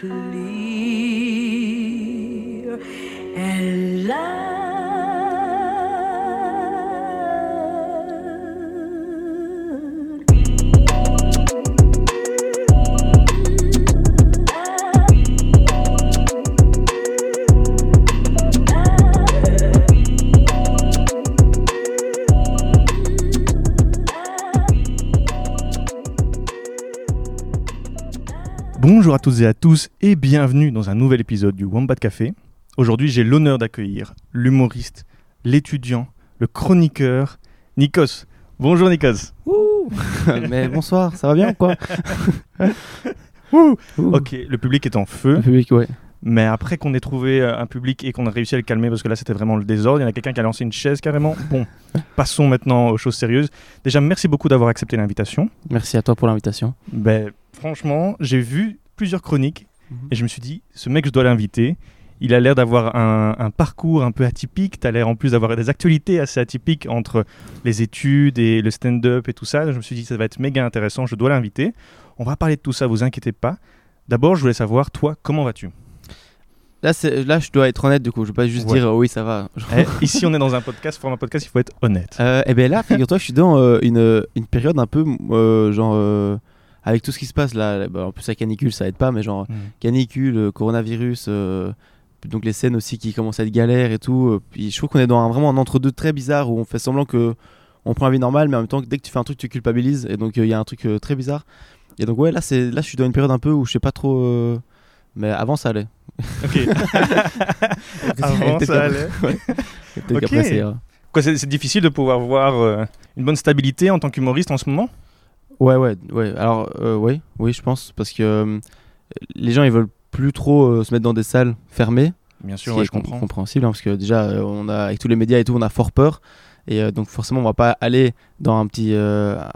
clear and loud. Bonjour à toutes et à tous et bienvenue dans un nouvel épisode du Wombat Café. Aujourd'hui, j'ai l'honneur d'accueillir l'humoriste, l'étudiant, le chroniqueur, Nikos. Bonjour Nikos. Mais bonsoir, ça va bien ou quoi Ouh. Ouh. Ok, le public est en feu, Le public, ouais. mais après qu'on ait trouvé euh, un public et qu'on a réussi à le calmer, parce que là c'était vraiment le désordre, il y en a quelqu'un qui a lancé une chaise carrément. Bon, passons maintenant aux choses sérieuses. Déjà, merci beaucoup d'avoir accepté l'invitation. Merci à toi pour l'invitation. Ben, franchement, j'ai vu plusieurs chroniques Mhm. et je me suis dit, ce mec, je dois l'inviter. Il a l'air d'avoir un, un parcours un peu atypique. Tu as l'air en plus d'avoir des actualités assez atypiques entre les études et le stand-up et tout ça. Je me suis dit, ça va être méga intéressant, je dois l'inviter. On va parler de tout ça, vous inquiétez pas. D'abord, je voulais savoir, toi, comment vas-tu? Là, c'est- là, je dois être honnête du coup. Je vais pas juste Ouais. dire oui, ça va. Eh, Ici, on est dans un podcast, format podcast, il faut être honnête. Euh, et ben là, figure-toi, je suis dans euh, une, une période un peu euh, genre euh, avec tout ce qui se passe là. bah, en plus, la canicule, ça aide pas, mais genre Hmm. canicule, euh, coronavirus, euh, donc les scènes aussi qui commencent à être galères et tout. euh, puis je trouve qu'on est dans un, vraiment un entre-deux très bizarre où on fait semblant que on prend la vie normale, mais en même temps, dès que tu fais un truc, tu culpabilises. Et donc, euh, il y a un truc euh, très bizarre. Et donc, ouais, là, c'est là, je suis dans une période un peu où je sais pas trop. Mais avant, ça allait. Ok. Avant, ça allait. ouais. C'est difficile de pouvoir voir une bonne stabilité en tant qu'humoriste en ce moment? Ouais, ouais, ouais. Alors, euh, oui, je pense. Parce que euh, les gens, ils veulent plus trop euh, se mettre dans des salles fermées. Bien sûr, qui ouais, est je comprends. compréhensible. hein, parce que déjà, euh, on a, avec tous les médias et tout, on a fort peur. Et donc, forcément, on va pas aller dans un petit, un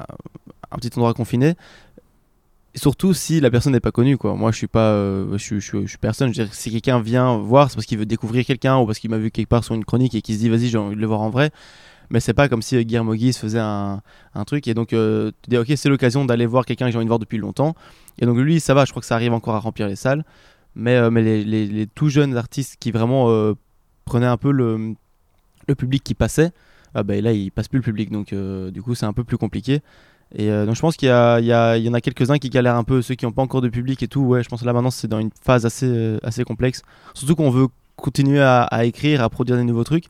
petit endroit confiné. Et surtout si la personne n'est pas connue. Quoi. Moi, je suis pas, je, suis- je, je suis personne. Je veux dire, si quelqu'un vient voir, c'est parce qu'il veut découvrir quelqu'un ou parce qu'il m'a vu quelque part sur une chronique et qu'il se dit, vas-y, j'ai envie de le voir en vrai. Mais c'est pas comme si euh, Guillermo Guy se faisait un, truc. Et donc, euh, tu dis, ok, c'est l'occasion d'aller voir quelqu'un que j'ai envie de voir depuis longtemps. Et donc, lui, ça va. Je crois que ça arrive encore à remplir les salles. Mais, euh, mais les, les- les tout jeunes artistes qui vraiment euh, prenaient un peu le, le public qui passait, ah bah, là, ils passent plus le public. Donc, du coup, c'est un peu plus compliqué. Et donc, je pense qu'il y, y, y en a quelques-uns qui galèrent un peu, ceux qui n'ont pas encore de public et tout. Ouais, je pense que là, maintenant, c'est dans une phase assez, assez complexe. Surtout qu'on veut continuer à, écrire, à produire des nouveaux trucs,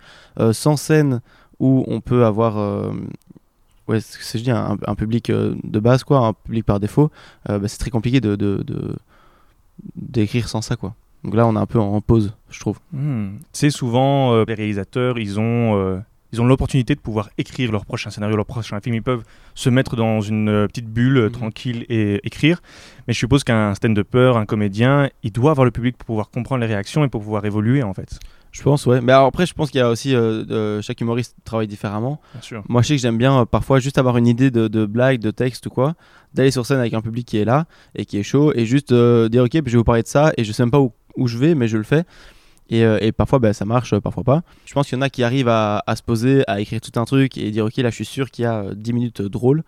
sans scène où on peut avoir. euh, Ouais, c'est je dis, un, un public euh, de base, quoi, un public par défaut, euh, bah, c'est très compliqué de, de, de- d'écrire sans ça, quoi. Donc là, on est un peu en pause, je trouve. Hmm. C'est souvent euh, les réalisateurs, ils ont, ils ont l'opportunité de pouvoir écrire leur prochain scénario, leur prochain film. Ils peuvent se mettre dans une petite bulle euh, Mhm. tranquille et écrire. Mais je suppose qu'un stand-upper, un comédien, il doit avoir le public pour pouvoir comprendre les réactions et pour pouvoir évoluer en fait. Je pense, ouais. Mais alors après, je pense qu'il y a aussi. euh, euh, chaque humoriste travaille différemment. Bien sûr. Moi, je sais que j'aime bien euh, parfois juste avoir une idée de, de blague, de texte ou quoi, d'aller sur scène avec un public qui est là et qui est chaud et juste euh, dire ok, puis je vais vous parler de ça et je sais même pas où, où je vais, mais je le fais. Et, et parfois, ben, ça marche, parfois pas. Je pense qu'il y en a qui arrivent à, à se poser, à écrire tout un truc et dire ok, là, je suis sûr qu'il y a euh, 10 minutes drôles.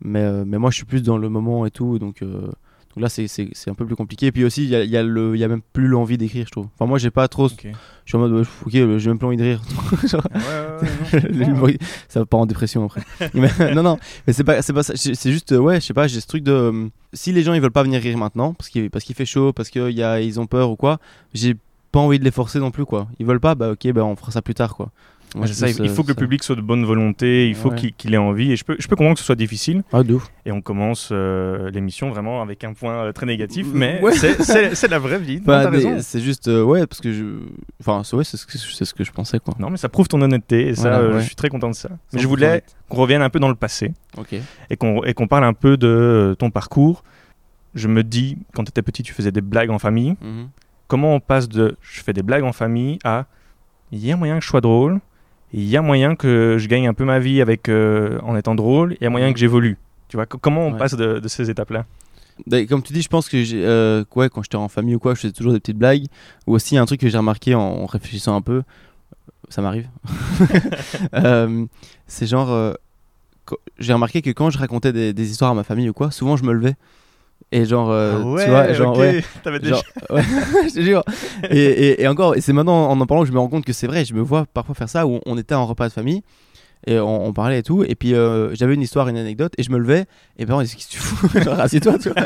Mais, mais moi, je suis plus dans le moment et tout, donc. Donc là, c'est- un peu plus compliqué. Et puis aussi, il y a, y a le- y a même plus l'envie d'écrire, je trouve. Enfin, moi, j'ai pas trop. Ok. Je suis en mode, ouais, ok, j'ai même plus envie de rire. Genre, L'humour, ça va pas en dépression après. Mais, non, non, mais c'est pas, pas ça. C'est juste, euh, ouais, je sais pas, j'ai ce truc de. euh, si les gens ils veulent pas venir rire maintenant, parce qu'il parce qu'il fait chaud, parce qu'ils ils ont peur ou quoi, j'ai pas envie de les forcer non plus, quoi. Ils veulent pas, bah ok, bah on fera ça plus tard, quoi. Ouais, ça, il faut que le public soit de bonne volonté, il faut Ouais. qu'il ait envie. Et je peux, je peux comprendre que ce soit difficile. Ah. Et on commence euh, l'émission vraiment avec un point euh, très négatif, Ouais. mais c'est- c'est la vraie vie. Bah, c'est juste, euh, ouais, parce que je. Enfin, c'est ouais, ce, que- ce que je pensais, quoi. Non, mais ça prouve ton honnêteté et ça, Voilà, euh, ouais. je suis très content de ça. Mais 100% je voulais qu'on revienne un peu dans le passé Ok. et qu'on parle un peu de ton parcours. Je me dis, quand tu étais petit, tu faisais des blagues en famille. Mhm. Comment on passe de je fais des blagues en famille à il y a moyen que je sois drôle, il y a moyen que je gagne un peu ma vie avec euh, en étant drôle, il y a moyen que j'évolue. Tu vois, co- comment on Ouais. passe de, de ces étapes-là? Bah, Comme tu dis, je pense que j'ai, euh, ouais, quand j'étais en famille ou quoi, je faisais toujours des petites blagues. Ou aussi un truc que j'ai remarqué en, réfléchissant un peu, ça m'arrive. Euh, c'est genre, euh, j'ai remarqué que quand je racontais des, des histoires à ma famille ou quoi, souvent je me levais. Et genre, euh, Ah ouais, tu vois, genre, ouais. Genre, ouais, je te jure. Et, et- et encore, et c'est maintenant en en parlant que je me rends compte que c'est vrai. Je me vois parfois faire ça où on était en repas de famille et on, on parlait et tout. Et puis euh, j'avais une histoire, une anecdote et je me levais. Et ben on disait Qu'est-ce que tu fous? Genre, Assieds-toi, tu vois.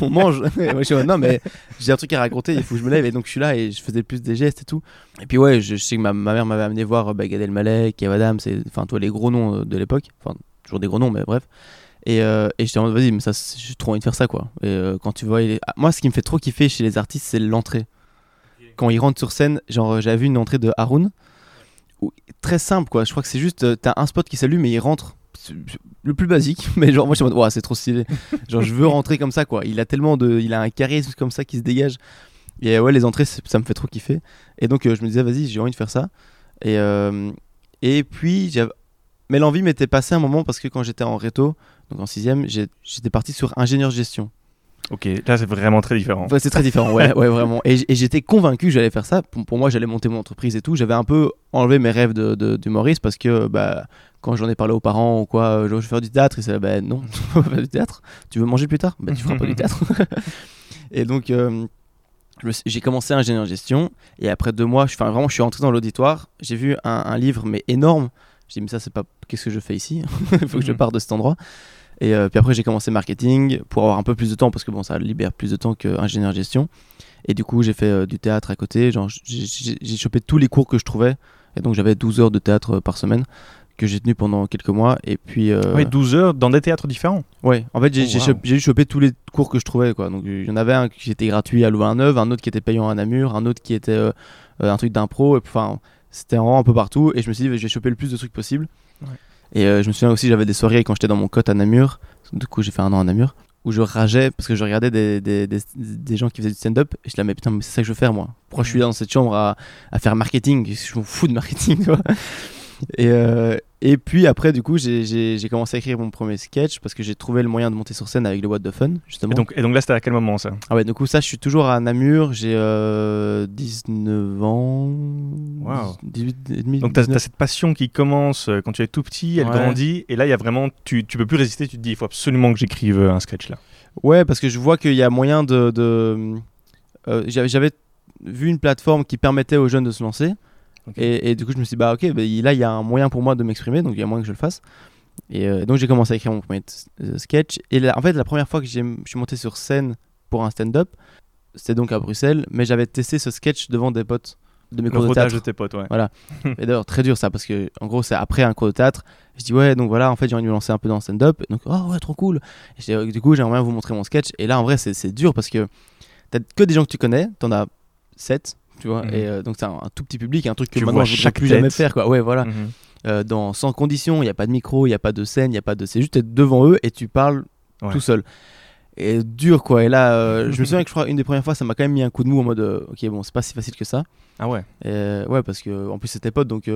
on mange. Et moi je mode, non, mais j'ai un truc à raconter, il faut que je me lève. Et donc je suis là et je faisais plus des gestes et tout. Et puis ouais, je, je sais que ma, ma mère m'avait amené voir euh, bah, Gad Elmaleh, Kev Adams, enfin, toi, les gros noms de l'époque. Enfin, toujours des gros noms, mais bref. Et, euh, et j'étais en mode, vas-y, mais ça, j'ai trop envie de faire ça, quoi. Et euh, quand tu vois, il est- ah, moi, ce qui me fait trop kiffer chez les artistes, c'est l'entrée. Quand ils rentrent sur scène, genre, euh, j'avais vu une entrée de Haroun, où- très simple, quoi. Je crois que c'est juste, euh, t'as un spot qui s'allume et il rentre. Le plus basique, mais genre, moi, je suis en mode, Ouah, c'est trop stylé. genre, je veux rentrer comme ça, quoi. Il a tellement de. Il a un charisme comme ça qui se dégage. Et ouais, les entrées, ça me fait trop kiffer. Et donc, euh, je me disais, vas-y, j'ai envie de faire ça. Et, et puis, j'avais- mais l'envie m'était passée un moment parce que quand j'étais en réto, donc en sixième, j'étais parti sur ingénieur gestion. Ok, là c'est vraiment très différent. Enfin, c'est très différent, ouais, ouais vraiment. Et, et j'étais convaincu que j'allais faire ça. Pour, pour moi, j'allais monter mon entreprise et tout. J'avais un peu enlevé mes rêves de, de- d'humoriste parce que bah, quand j'en ai parlé aux parents ou quoi, euh, je veux faire du théâtre, ils disaient, bah non, tu pas faire du théâtre. Tu veux manger plus tard? Bah tu feras pas du théâtre. et donc, euh, j'ai commencé ingénieur gestion. Et après deux mois, je, vraiment, je suis rentré dans l'auditoire. J'ai vu un, un livre, mais énorme. J'ai dit, mais ça, c'est pas. Qu'est-ce que je fais ici? Il faut que je Mhm. parte de cet endroit. Et euh, puis après, j'ai commencé marketing pour avoir un peu plus de temps parce que bon, ça libère plus de temps qu'ingénieur gestion. Et du coup, j'ai fait euh, du théâtre à côté. Genre, j'ai- chopé tous les cours que je trouvais. Et donc, j'avais 12 heures de théâtre euh, par semaine que j'ai tenu pendant quelques mois. Et puis, euh, Oui, 12 heures dans des théâtres différents? ouais, en fait, j'ai Oh, wow. chopé tous les cours que je trouvais. Quoi. Donc, il y en avait un qui était gratuit à Louvain-Neuve, un autre qui était payant à Namur, un autre qui était un truc d'impro. Et puis, Enfin, c'était vraiment un peu partout. Et je me suis dit, je vais choper le plus de trucs possible. Ouais. Et euh, je me souviens aussi, j'avais des soirées quand j'étais dans mon cote à Namur. Du coup, j'ai fait un an à Namur. Où je rageais parce que je regardais des, des, des, des gens qui faisaient du stand-up. Et je disais, mais putain, mais c'est ça que je veux faire moi. Pourquoi je suis là dans cette chambre à, à faire marketing? Je m'en fous de marketing, tu vois. Et, euh, et puis après, du coup, j'ai- commencé à écrire mon premier sketch parce que j'ai trouvé le moyen de monter sur scène avec le What the Fun, justement. Et donc, et donc là, c'était à quel moment ça? Ah ouais, du coup, ça, je suis toujours à Namur. J'ai euh, 19 ans. Wow. 18 et demi. Donc, tu as, 19. cette passion qui commence euh, quand tu es tout petit, elle Ouais. grandit, et là, il y a vraiment, tu, tu peux plus résister, tu te dis, il faut absolument que j'écrive euh, un sketch là. Ouais, parce que je vois qu'il y a moyen de. de- euh, j'avais vu une plateforme qui permettait aux jeunes de se lancer. Et, et du coup, je me suis dit, bah ok, bah, là, il y a un moyen pour moi de m'exprimer, donc il y a moyen que je le fasse. Et euh, donc, j'ai commencé à écrire mon premier euh, sketch. Et là, en fait, la première fois que je suis monté sur scène pour un stand-up, c'était donc à Bruxelles, mais j'avais testé ce sketch devant des potes de mes Le cours de théâtre. de tes potes, ouais. Et d'ailleurs, très dur ça, parce que en gros, c'est après un cours de théâtre. Je dis, ouais, donc voilà, en fait, j'ai envie de me lancer un peu dans le stand-up. Donc, oh ouais, trop cool. Et je dis, euh, du coup, j'aimerais vous montrer mon sketch. Et là, en vrai, c'est c'est dur parce que t'as que des gens que tu connais, t'en as 7, tu vois. Mhm. Et euh, donc, c'est un, un tout petit public, un truc que Tu maintenant je ne plus jamais tête. faire, quoi. Ouais, voilà. Mhm. Euh, dans, sans condition, il n'y a pas de micro, il n'y a pas de scène, il n'y a pas de. C'est juste être devant eux et tu parles Ouais. tout seul. Et dur, quoi. Et là, euh, je me souviens que je crois une des premières fois, ça m'a quand même mis un coup de mou en mode, ok, bon, c'est pas si facile que ça. Ah ouais. Et, ouais, parce que en plus c'était potes, donc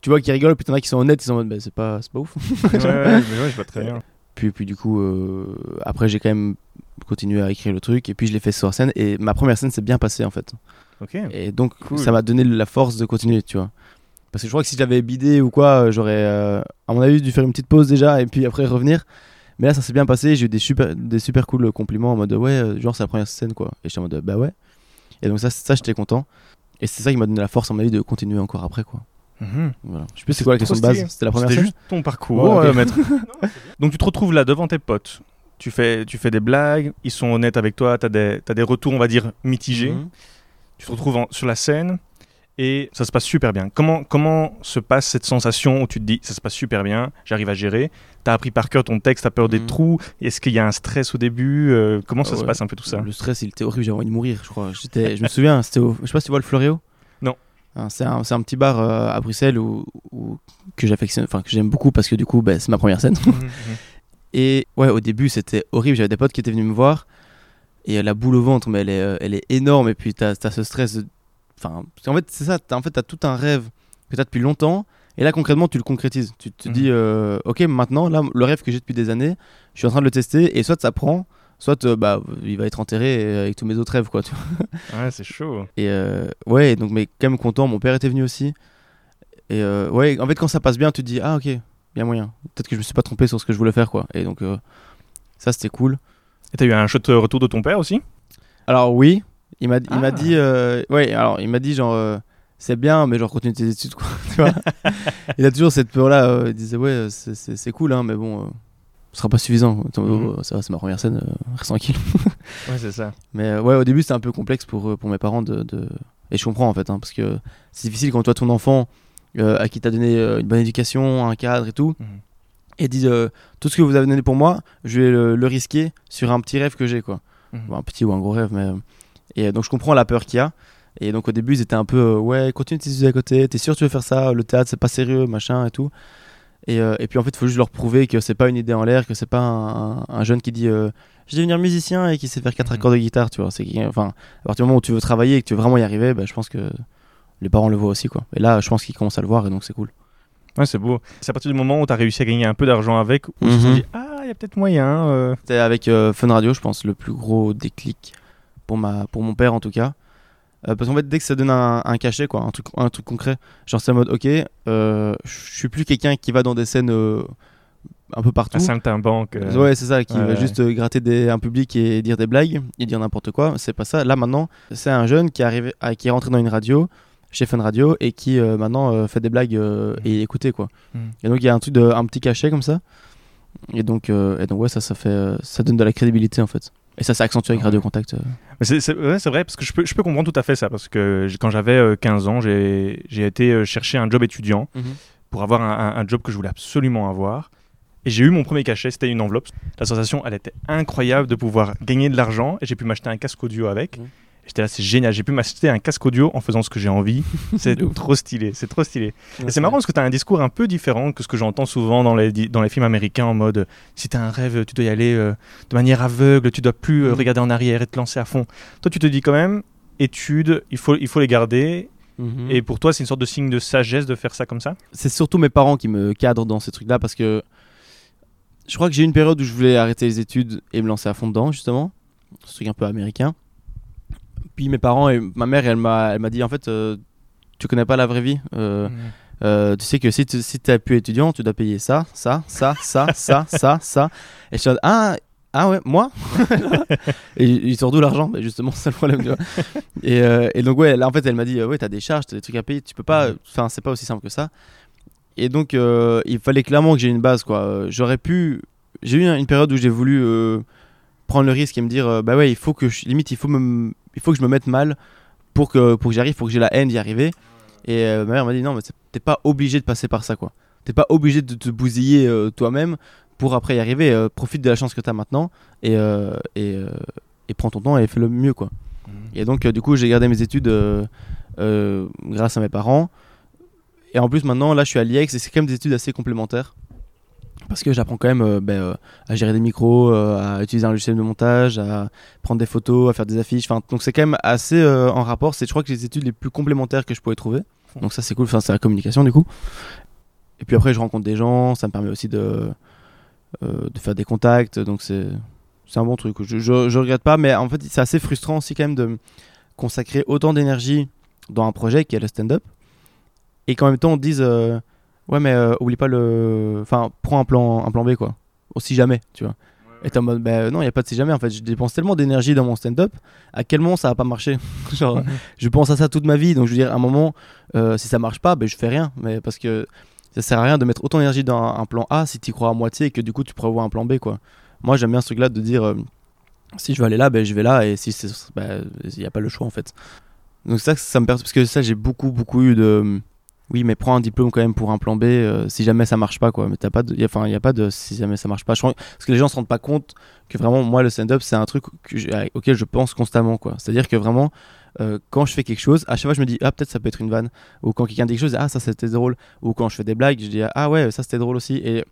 tu vois qu'ils rigolent, puis t'en as qui sont honnêtes, ils sont en mode bah, c'est pas, c'est pas ouf. ouais, ouais, je vois très bien. puis, puis du coup, euh, après j'ai quand même continué à écrire le truc, et puis je l'ai fait sur scène, et ma première scène s'est bien passée en fait. Et donc Cool. ça m'a donné la force de continuer, tu vois. Parce que je crois que si j'avais bidé ou quoi, euh, j'aurais euh, à mon avis dû faire une petite pause déjà, et puis après revenir. Mais là ça s'est bien passé, j'ai eu des super, des super cool compliments en mode ouais, euh, genre c'est la première scène quoi. Et j'étais en mode bah ouais. Et donc ça, ça j'étais content. Et c'est ça qui m'a donné la force en ma vie de continuer encore après quoi. Mhm. Voilà. Je sais plus c'est quoi la question de base. C'était la première C'était scène. juste ton parcours, Ouais, euh. Donc tu te retrouves là devant tes potes. Tu fais, tu fais des blagues, ils sont honnêtes avec toi, tu as des, t'as des retours, on va dire, mitigés. Mhm. Tu te retrouves en- sur la scène et ça se passe super bien. Comment, comment se passe cette sensation où tu te dis ça se passe super bien, j'arrive à gérer? Tu as appris par cœur ton texte, tu as peur des Mhm. trous Est-ce qu'il y a un stress au début Euh, Comment ça Ah se ouais. passe un peu tout ça? Le stress, il était horrible. J'avais envie de mourir, je crois. Je me souviens, c'était au, je sais pas si tu vois le Floréo? Non. Hein, C'est un, c'est un petit bar euh, à Bruxelles où, où- que j'affectionne, enfin que j'aime beaucoup parce que du coup, bah, c'est ma première scène. Et ouais, au début, c'était horrible. J'avais des potes qui étaient venus me voir et euh, la boule au ventre, mais elle est, euh, elle est énorme. Et puis t'as, as ce stress. Enfin, qu'en fait, c'est ça. T'as, en fait, t'as tout un rêve que t'as depuis longtemps. Et là, concrètement, tu le concrétises. Tu te Mhm. dis, euh, ok, maintenant, là, le rêve que j'ai depuis des années, je suis en train de le tester. Et soit ça prend, soit euh, bah, il va être enterré avec tous mes autres rêves, quoi. tu vois. Ouais, c'est chaud. Et euh, ouais, donc, mais quand même content. Mon père était venu aussi. Et ouais, en fait, quand ça passe bien, tu te dis, ah, ok, bien moyen. Peut-être que je me suis pas trompé sur ce que je voulais faire, quoi. Et donc, ça, c'était cool. Et t'as eu un chouette retour de ton père aussi? Alors oui, il m'a il m'a Ah. dit euh, ouais, alors il m'a dit genre euh, c'est bien mais genre continue tes études quoi, tu vois. il a toujours cette peur là, il disait ouais, euh, c'est- cool hein mais bon euh, ce sera pas suffisant. Mhm. oh, ça va, c'est ma première scène, euh, reste tranquille. Ouais, c'est ça. Mais euh, ouais, au début c'était un peu complexe pour euh, pour mes parents de, de... et je comprends en fait hein, parce que c'est difficile quand toi ton enfant euh, à qui t'as donné euh, une bonne éducation, un cadre et tout Mhm. Et dit euh, tout ce que vous avez donné pour moi, je vais le, le risquer sur un petit rêve que j'ai quoi. Mhm. Bon, un petit ou un gros rêve, mais. euh, Et euh, donc je comprends la peur qu'il y a. Et donc au début, ils étaient un peu euh, ouais, continue tes études à côté, t'es sûr que tu veux faire ça, le théâtre c'est pas sérieux, machin et tout. Et, euh, et puis en fait, il faut juste leur prouver que c'est pas une idée en l'air, que c'est pas un, un- un jeune qui dit je vais devenir musicien et qui sait faire quatre Mhm. accords de guitare, tu vois. C'est enfin, à partir du moment où tu veux travailler et que tu veux vraiment y arriver, bah, je pense que les parents le voient aussi quoi. Et là, je pense qu'ils commencent à le voir et donc c'est cool. Ouais, c'est beau. C'est à partir du moment où t'as réussi à gagner un peu d'argent avec, où tu te Mhm. dis Ah, il y a peut-être moyen. euh. C'était avec euh, Fun Radio, je pense, le plus gros déclic pour, ma, pour mon père en tout cas. Euh, parce qu'en fait, dès que ça donne un, un cachet, quoi, un truc, un truc concret, genre c'est en mode, ok, je suis plus quelqu'un qui va dans des scènes un peu partout. Un saltimbanque. euh. Ouais, c'est ça, qui ouais, va ouais. juste euh, gratter des, un public et dire des blagues et dire n'importe quoi. C'est pas ça. Là maintenant, c'est un jeune qui à- qui est rentré dans une radio, chez Fun Radio, et qui euh, maintenant euh, fait des blagues euh, et écouter quoi. Mhm. Et donc il y a un truc de, un petit cachet comme ça. Et donc, et donc ouais, ça, ça fait, ça donne de la crédibilité en fait. Et ça s'est accentué avec. Radio Contact. c'est ouais, vrai, parce que je peux, je peux comprendre tout à fait ça. Parce que quand j'avais euh, 15 ans, j'ai j'ai été chercher un job étudiant pour avoir un, un- un job que je voulais absolument avoir. Et j'ai eu mon premier cachet, c'était une enveloppe. La sensation, elle était incroyable de pouvoir gagner de l'argent. Et j'ai pu m'acheter un casque audio avec. Mhm. J'étais là, c'est génial. J'ai pu m'acheter un casque audio en faisant ce que j'ai envie. C'est trop stylé. C'est trop stylé. Et c'est marrant parce que tu as un discours un peu différent que ce que j'entends souvent dans les, dans les films américains en mode si tu as un rêve, tu dois y aller euh, de manière aveugle, tu dois plus euh, Mhm. regarder en arrière et te lancer à fond. Toi, tu te dis quand même, études, il faut, il faut les garder. Mhm. Et pour toi, c'est une sorte de signe de sagesse de faire ça comme ça? C'est surtout mes parents qui me cadrent dans ces trucs-là parce que je crois que j'ai eu une période où je voulais arrêter les études et me lancer à fond dedans, justement. Ce truc un peu américain. Puis mes parents et ma mère, elle m'a, elle m'a dit en fait, euh, tu connais pas la vraie vie. Euh, euh, tu sais que si tu si t'es plus étudiant, tu dois payer ça, ça, ça, ça, ça, ça, ça. Et je suis en ah, ah ouais, moi? Et il sort d'où l'argent? Bah, Justement, c'est le problème, tu vois. Et, euh, et donc, ouais, là, en fait, elle m'a dit, ouais, t'as des charges, t'as des trucs à payer, tu peux pas, enfin, c'est pas aussi simple que ça. Et donc, il fallait clairement que j'ai une base, quoi. J'aurais pu. J'ai eu une période où j'ai voulu prendre le risque et me dire, bah ouais, il faut que je, limite, il faut, me, il faut que je me mette mal pour que, pour que j'arrive, pour que j'ai la haine d'y arriver. Et euh, ma mère m'a dit, non, mais t'es pas obligé de passer par ça, quoi. T'es pas obligé de te bousiller euh, toi-même pour après y arriver. Euh, profite de la chance que t'as maintenant et, et, et prends ton temps et fais le mieux, quoi. Et donc, du coup, j'ai gardé mes études grâce à mes parents. Et en plus, maintenant, là, je suis à l'IEX et c'est quand même des études assez complémentaires. Parce que j'apprends quand même euh, ben, euh, à gérer des micros, euh, à utiliser un logiciel de montage, à prendre des photos, à faire des affiches. Enfin, donc, c'est quand même assez en rapport. C'est, je crois, que les études les plus complémentaires que je pourrais trouver. Donc, ça, c'est cool. Enfin, c'est la communication, du coup. Et puis après, je rencontre des gens. Ça me permet aussi de, de faire des contacts. Donc, c'est, c'est un bon truc. Je, je, je regrette pas, mais en fait, c'est assez frustrant aussi quand même de consacrer autant d'énergie dans un projet qui est le stand-up et qu'en même temps on dise ouais mais euh, oublie pas le enfin prends un plan un plan B quoi. Au si jamais tu vois. Et t'es en mode bah, non il a pas de si jamais en fait. Je dépense tellement d'énergie dans mon stand-up. À quel moment ça va pas marcher? Genre je pense à ça toute ma vie. Donc je veux dire à un moment euh, si ça marche pas ben je fais rien. Mais parce que ça sert à rien de mettre autant d'énergie dans un, plan A si tu crois à moitié et que du coup tu prévois un plan B quoi. Moi j'aime bien ce truc là de dire euh, si je veux aller là ben je vais là et si c'est ben, il n'y a pas le choix en fait. Donc ça ça me perturbe parce que ça j'ai beaucoup beaucoup eu de oui mais prends un diplôme quand même pour un plan B euh, si jamais ça marche pas quoi. Mais t'as pas enfin il y a pas de si jamais ça marche pas. Je parce que les gens se rendent pas compte que vraiment moi le stand-up c'est un truc auquel je pense constamment quoi. C'est à dire que vraiment euh, quand je fais quelque chose à chaque fois je me dis ah peut-être ça peut être une vanne. Ou quand quelqu'un dit quelque chose ah ça c'était drôle. Ou quand je fais des blagues je dis ah ouais ça c'était drôle aussi. Et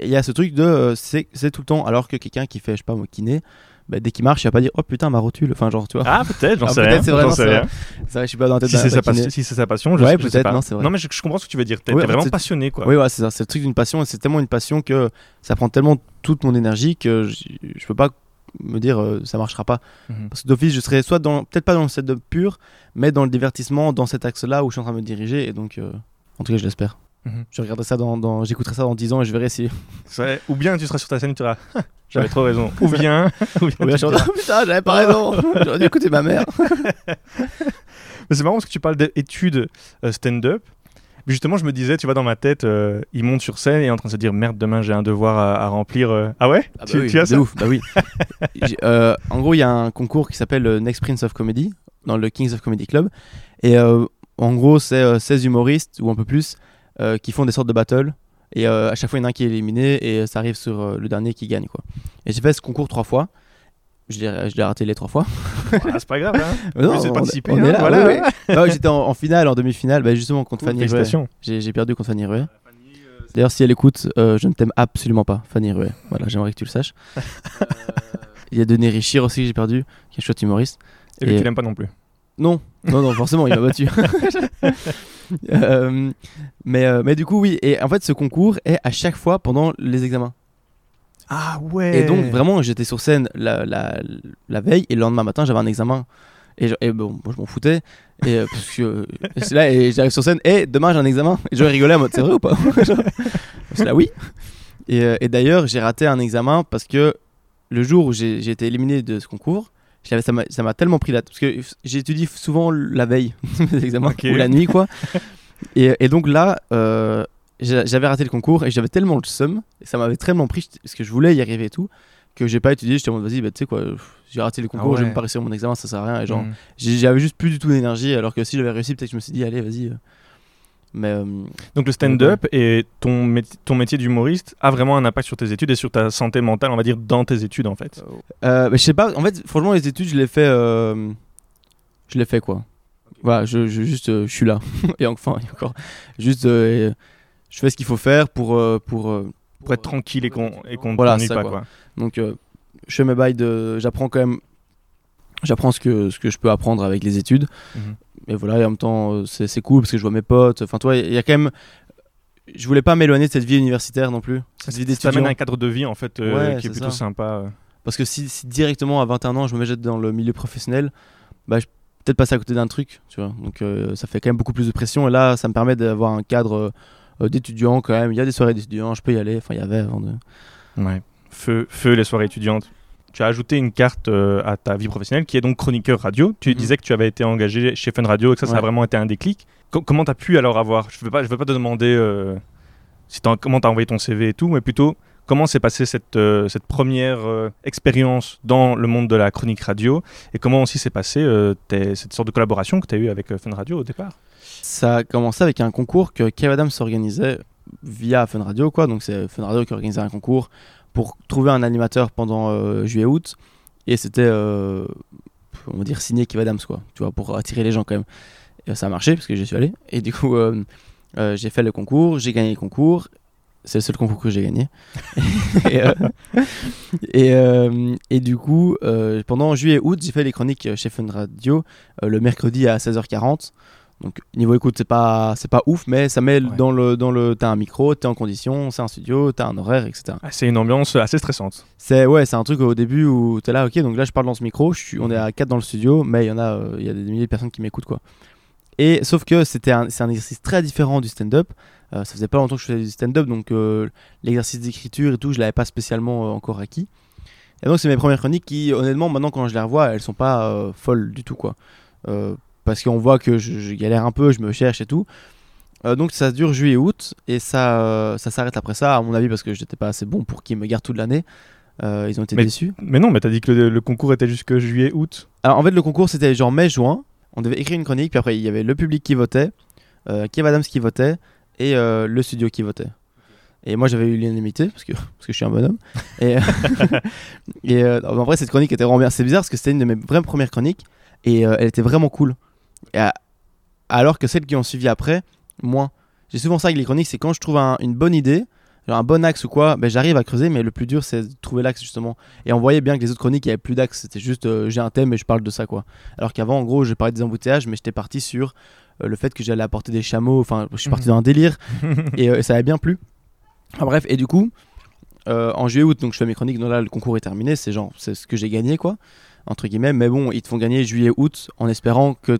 il y a ce truc de euh, c'est c'est tout le temps. Alors que quelqu'un qui fait je sais pas moi kiné bah, dès qu'il marche il va pas dire oh putain ma rotule enfin genre tu vois Ah, peut-être, j'en Ah, sais rien. c'est rien. c'est vrai je suis pas dans la tête Si c'est sa, passion- si sa passion, je, Ouais, peut-être, pas. non, c'est vrai. mais je, je comprends ce que tu veux dire. T'es Ouais, vraiment passionné, quoi. Oui, ouais, c'est ça. C'est le truc d'une passion et c'est tellement une passion que ça prend tellement toute mon énergie que je, je peux pas me dire euh, ça marchera pas. Mhm. Parce que d'office, je serais soit dans, peut-être pas dans le setup pur, mais dans le divertissement, dans cet axe-là où je suis en train de me diriger et donc, euh, en tout cas, je l'espère. Mhm. Je regarderai ça dans, dans- j'écouterai ça dans 10 ans et je verrai si. Ou bien tu seras sur ta scène et tu diras j'avais trop raison. Ou bien, ou bien Ou bien je Oh, putain, j'avais pas raison. J'aurais dû écouter ma mère. Mais c'est marrant parce que tu parles d'études euh, stand-up. Justement, je me disais, tu vois, dans ma tête, euh, il monte sur scène et est en train de se dire merde, demain j'ai un devoir à, à remplir. euh. Ah ouais? Ah bah tu, oui, tu as ça? ouf, bah oui. En gros, il y a un concours qui s'appelle le Next Prince of Comedy dans le Kings of Comedy Club. Et en gros, c'est euh, 16 humoristes ou un peu plus euh, qui font des sortes de battles. Et euh, à chaque fois, il y en a un qui est éliminé et ça arrive sur euh, le dernier qui gagne. Quoi. Et j'ai fait ce concours trois fois. Je l'ai je l'ai raté les trois fois. Ah, C'est pas grave, hein Non, on- participer, on hein, est là, voilà. Ouais, J'étais en, en finale, en demi-finale, bah, justement contre Fanny Ruet. Félicitations. J'ai j'ai perdu contre Fanny Ruet. D'ailleurs, si elle écoute, euh, je ne t'aime absolument pas, Fanny Ruet. Voilà, j'aimerais que tu le saches. Il y a Denis Richir aussi que j'ai perdu, qui est un chouette humoriste. Et, lui, Et- tu l'aimes pas non plus. Non, non, non, forcément, il m'a battu. Euh, mais, euh, mais du coup, oui. Et en fait, ce concours est à chaque fois pendant les examens. Ah ouais Et donc, vraiment, j'étais sur scène la, la, la veille et le lendemain matin, j'avais un examen. Et, je- et bon, moi, je m'en foutais. Et euh, parce que et c'est là, et j'arrive sur scène, et demain j'ai un examen. Et je rigolais en mode, c'est vrai ou pas? C'est là, oui. Et, et d'ailleurs, j'ai raté un examen parce que le jour où j'ai été éliminé de ce concours, ça m'a tellement pris la Parce que j'étudie souvent la veille des examens, ou la nuit, quoi. Et, et donc là, euh, j'a- j'avais raté le concours et j'avais tellement le seum, et ça m'avait tellement pris, parce que je voulais y arriver et tout, que j'ai pas étudié. J'étais en mode, vas-y, bah, tu sais quoi, j'ai raté le concours, Ah je vais me pas réussir mon examen, ça sert à rien. Et genre, Mm. j'avais juste plus du tout d'énergie, alors que si j'avais réussi, peut-être que je me suis dit, allez, vas-y. Euh. Mais euh, Donc le stand-up et ton, métier- ton métier d'humoriste a vraiment un impact sur tes études et sur ta santé mentale, on va dire, dans tes études en fait. euh, bah, je sais pas, en fait, franchement, les études, je les fais. euh, Je les fais quoi. Voilà, je, je- juste, euh, je suis là. et enfin, et encore. Juste, euh, et je fais ce qu'il faut faire pour. euh, pour euh, Pour être tranquille et qu'on et qu'on ne Voilà, ça, pas. quoi. Quoi. Donc, euh, je fais mes bails de. J'apprends quand même. J'apprends ce que, ce que je peux apprendre avec les études. Mhm. Et voilà, et en même temps, euh, c'est c'est cool parce que je vois mes potes. Enfin, toi, il y a quand même. Je voulais pas m'éloigner de cette vie universitaire non plus. Cette vie Ça t'amène un cadre de vie en fait euh, Ouais, qui est plutôt ça. sympa. euh. Parce que si, si directement à 21 ans je me jette dans le milieu professionnel, bah, je peut-être passer à côté d'un truc, tu vois. Donc euh, ça fait quand même beaucoup plus de pression. Et là, ça me permet d'avoir un cadre euh, d'étudiant quand même. Il y a des soirées d'étudiants, je peux y aller. Enfin, il y avait avant de. Ouais. Feu, feu les soirées étudiantes. Tu as ajouté une carte euh, à ta vie professionnelle qui est donc chroniqueur radio. Tu Mhm. disais que tu avais été engagé chez Fun Radio et que ça, ça a vraiment été un déclic. Co- comment tu as pu alors avoir Je ne veux, veux pas te demander euh, si t'as- comment tu as envoyé ton CV et tout, mais plutôt comment s'est passée cette, euh, cette première euh, expérience dans le monde de la chronique radio et comment aussi s'est passée cette sorte de collaboration que tu as eue avec Fun Radio au départ? Ça a commencé avec un concours que Kev Adams organisait via Fun Radio, quoi. Donc c'est Fun Radio qui organisait un concours pour trouver un animateur pendant euh, juillet-août. Et c'était, euh, on va dire, signé Kev Adams, quoi. Tu vois, pour attirer les gens quand même. Et ça a marché parce que j'y suis allé. Et du coup, euh, j'ai fait le concours, j'ai gagné le concours. C'est le seul concours que j'ai gagné. et, et, et du coup, pendant juillet-août, j'ai fait les chroniques chez Fun Radio le mercredi à 16h40. Donc niveau écoute, c'est pas c'est pas ouf, mais ça met Ouais. dans le dans le t'as un micro, t'es en condition, c'est un studio, t'as un horaire, etc. Ah, C'est une ambiance assez stressante. C'est ouais, c'est un truc au début où t'es là, ok, donc là je parle dans ce micro, je suis, on est à 4 dans le studio, mais il y en a euh, il y a des milliers de personnes qui m'écoutent quoi. Et sauf que c'était un, c'est un exercice très différent du stand-up. Euh, ça faisait pas longtemps que je faisais du stand-up, donc euh, l'exercice d'écriture et tout, je l'avais pas spécialement encore acquis. Et donc c'est mes premières chroniques qui, honnêtement, maintenant quand je les revois, elles sont pas folles du tout quoi. Parce qu'on voit que je, je galère un peu, je me cherche et tout. Euh, donc ça dure juillet-août et ça, euh, ça s'arrête après ça, à mon avis, parce que j'étais pas assez bon pour qu'ils me gardent toute l'année. Euh, ils ont été Mais- déçus. Mais non, mais t'as dit que le, le concours était jusque juillet-août. Alors en fait, le concours c'était genre mai-juin. On devait écrire une chronique, puis après il y avait le public qui votait, Kev Adams qui votait et le studio qui votait. Et moi j'avais eu l'unanimité parce que, parce que je suis un bonhomme. Et, et en vrai, cette chronique était vraiment bien. C'est bizarre parce que c'était une de mes vraies premières chroniques et elle était vraiment cool. Et à- alors que celles qui ont suivi après, moins. J'ai souvent ça avec les chroniques, c'est quand je trouve un- une bonne idée, genre un bon axe ou quoi, ben j'arrive à creuser, mais le plus dur c'est de trouver l'axe justement. Et on voyait bien que les autres chroniques, il n'y avait plus d'axe, c'était juste euh, j'ai un thème et je parle de ça quoi. Alors qu'avant, en gros, je parlais des embouteillages, mais j'étais parti sur euh, le fait que j'allais apporter des chameaux, enfin, je suis parti Mhm. dans un délire et euh, ça avait bien plu. Enfin, bref, et du coup, en juillet-août, donc je fais mes chroniques, donc là le concours est terminé, c'est genre, c'est ce que j'ai gagné quoi, entre guillemets, mais bon, ils te font gagner juillet-août en espérant que,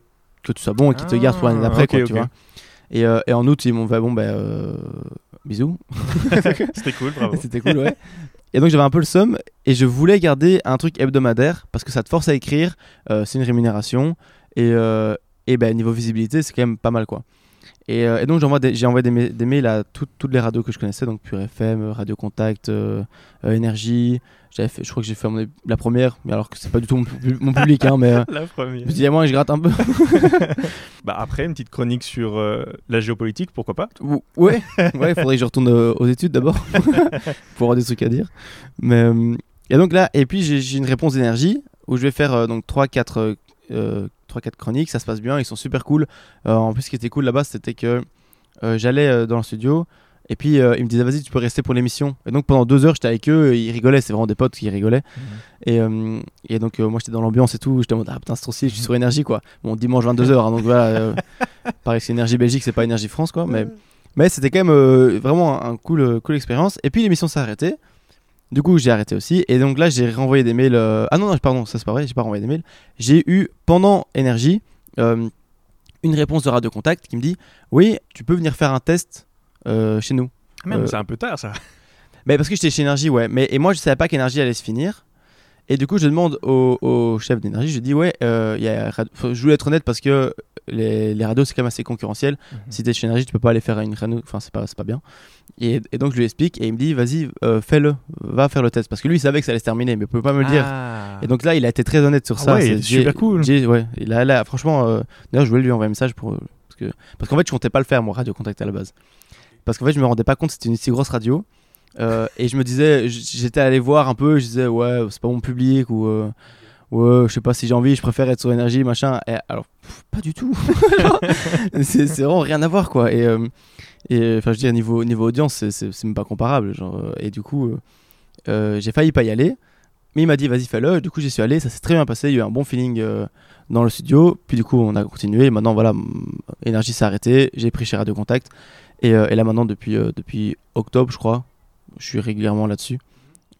que tu sois bon et qu'ils te Ah, gardent pour l'année d'après ok, quoi, ok. tu vois. Et, euh, et en août, ils m'ont fait bon, ben, euh, bisous. C'était cool, bravo. C'était cool, ouais. Et donc j'avais un peu le somme et je voulais garder un truc hebdomadaire parce que ça te force à écrire, euh, c'est une rémunération et, euh, et ben, niveau visibilité, c'est quand même pas mal quoi. Et, euh, et donc j'ai envoyé des, ma- des mails à toutes- toutes les radios que je connaissais, donc Pure FM, Radio Contact, euh, euh, Énergie. Fait, je crois que j'ai fait mon- la première, mais alors que c'est pas du tout mon, pu- mon public, hein, mais euh, La première. je dis, à moi je gratte un peu. Bah après, une petite chronique sur euh, la géopolitique, pourquoi pas? Ou- Ouais, ouais, il faudrait que je retourne euh, aux études d'abord pour avoir des trucs à dire. Mais euh, et donc là, et puis j'ai une réponse d'énergie où je vais faire euh, donc 3 4 euh, 3 4 chroniques, ça se passe bien, ils sont super cool. Euh, en plus ce qui était cool là-bas, c'était que euh, j'allais euh, dans le studio et puis euh, ils me disaient vas-y, tu peux rester pour l'émission. Et donc pendant deux heures, j'étais avec eux, et ils rigolaient, c'est vraiment des potes qui rigolaient. Et, euh, et donc euh, moi j'étais dans l'ambiance et tout, j'étais en mode ah putain c'est trop stylé, je suis sur énergie quoi. Bon dimanche 22h donc voilà, pareil c'est énergie Belgique, c'est pas énergie France quoi, mais mais c'était quand même vraiment un, un cool, cool expérience. Et puis l'émission s'est arrêtée. Du coup, j'ai arrêté aussi. Et donc là, j'ai renvoyé des mails. euh, Ah non, non, pardon, ça c'est pas vrai, j'ai pas renvoyé des mails. J'ai eu pendant Énergie euh, une réponse de Radio Contact qui me dit Oui, tu peux venir faire un test euh, chez nous. Ah, merde, Euh, c'est un peu tard ça. Mais parce que j'étais chez Énergie, ouais. Mais, et moi, je savais pas qu'Énergie allait se finir. Et du coup, je demande au, au chef d'énergie, je dis ouais, euh, y a je voulais être honnête parce que les, les radios c'est quand même assez concurrentiel. Si t'es chez énergie, tu peux pas aller faire une radio, enfin c'est pas, pas bien. Et, et donc je lui explique et il me dit vas-y, euh, fais-le, va faire le test parce que lui il savait que ça allait se terminer, mais il pouvait pas me le dire. Et donc là, il a été très honnête sur Ah ça. ouais, c'est- super cool. ouais, il a, là, franchement, euh, d'ailleurs, je voulais lui envoyer un message pour parce que parce qu'en fait, je comptais pas le faire, moi, Radio Contact à la base, parce qu'en fait, je me rendais pas compte que c'était une si grosse radio. Euh, et je me disais, j'étais allé voir un peu, je disais ouais, c'est pas mon public ou euh, ouais, je sais pas si j'ai envie, je préfère être sur énergie, machin. Et alors, pas du tout. c'est vraiment rien à voir quoi. Et euh, enfin, je dire niveau niveau audience, c'est- même pas comparable. Genre, et du coup, j'ai failli pas y aller. Mais il m'a dit vas-y fais-le. Du coup j'y suis allé, ça s'est très bien passé. Il y a eu un bon feeling dans le studio. Puis du coup on a continué. Maintenant voilà, énergie s'est arrêtée. J'ai pris chez Radio Contact. Et, et là maintenant depuis depuis octobre je crois, je suis régulièrement là-dessus.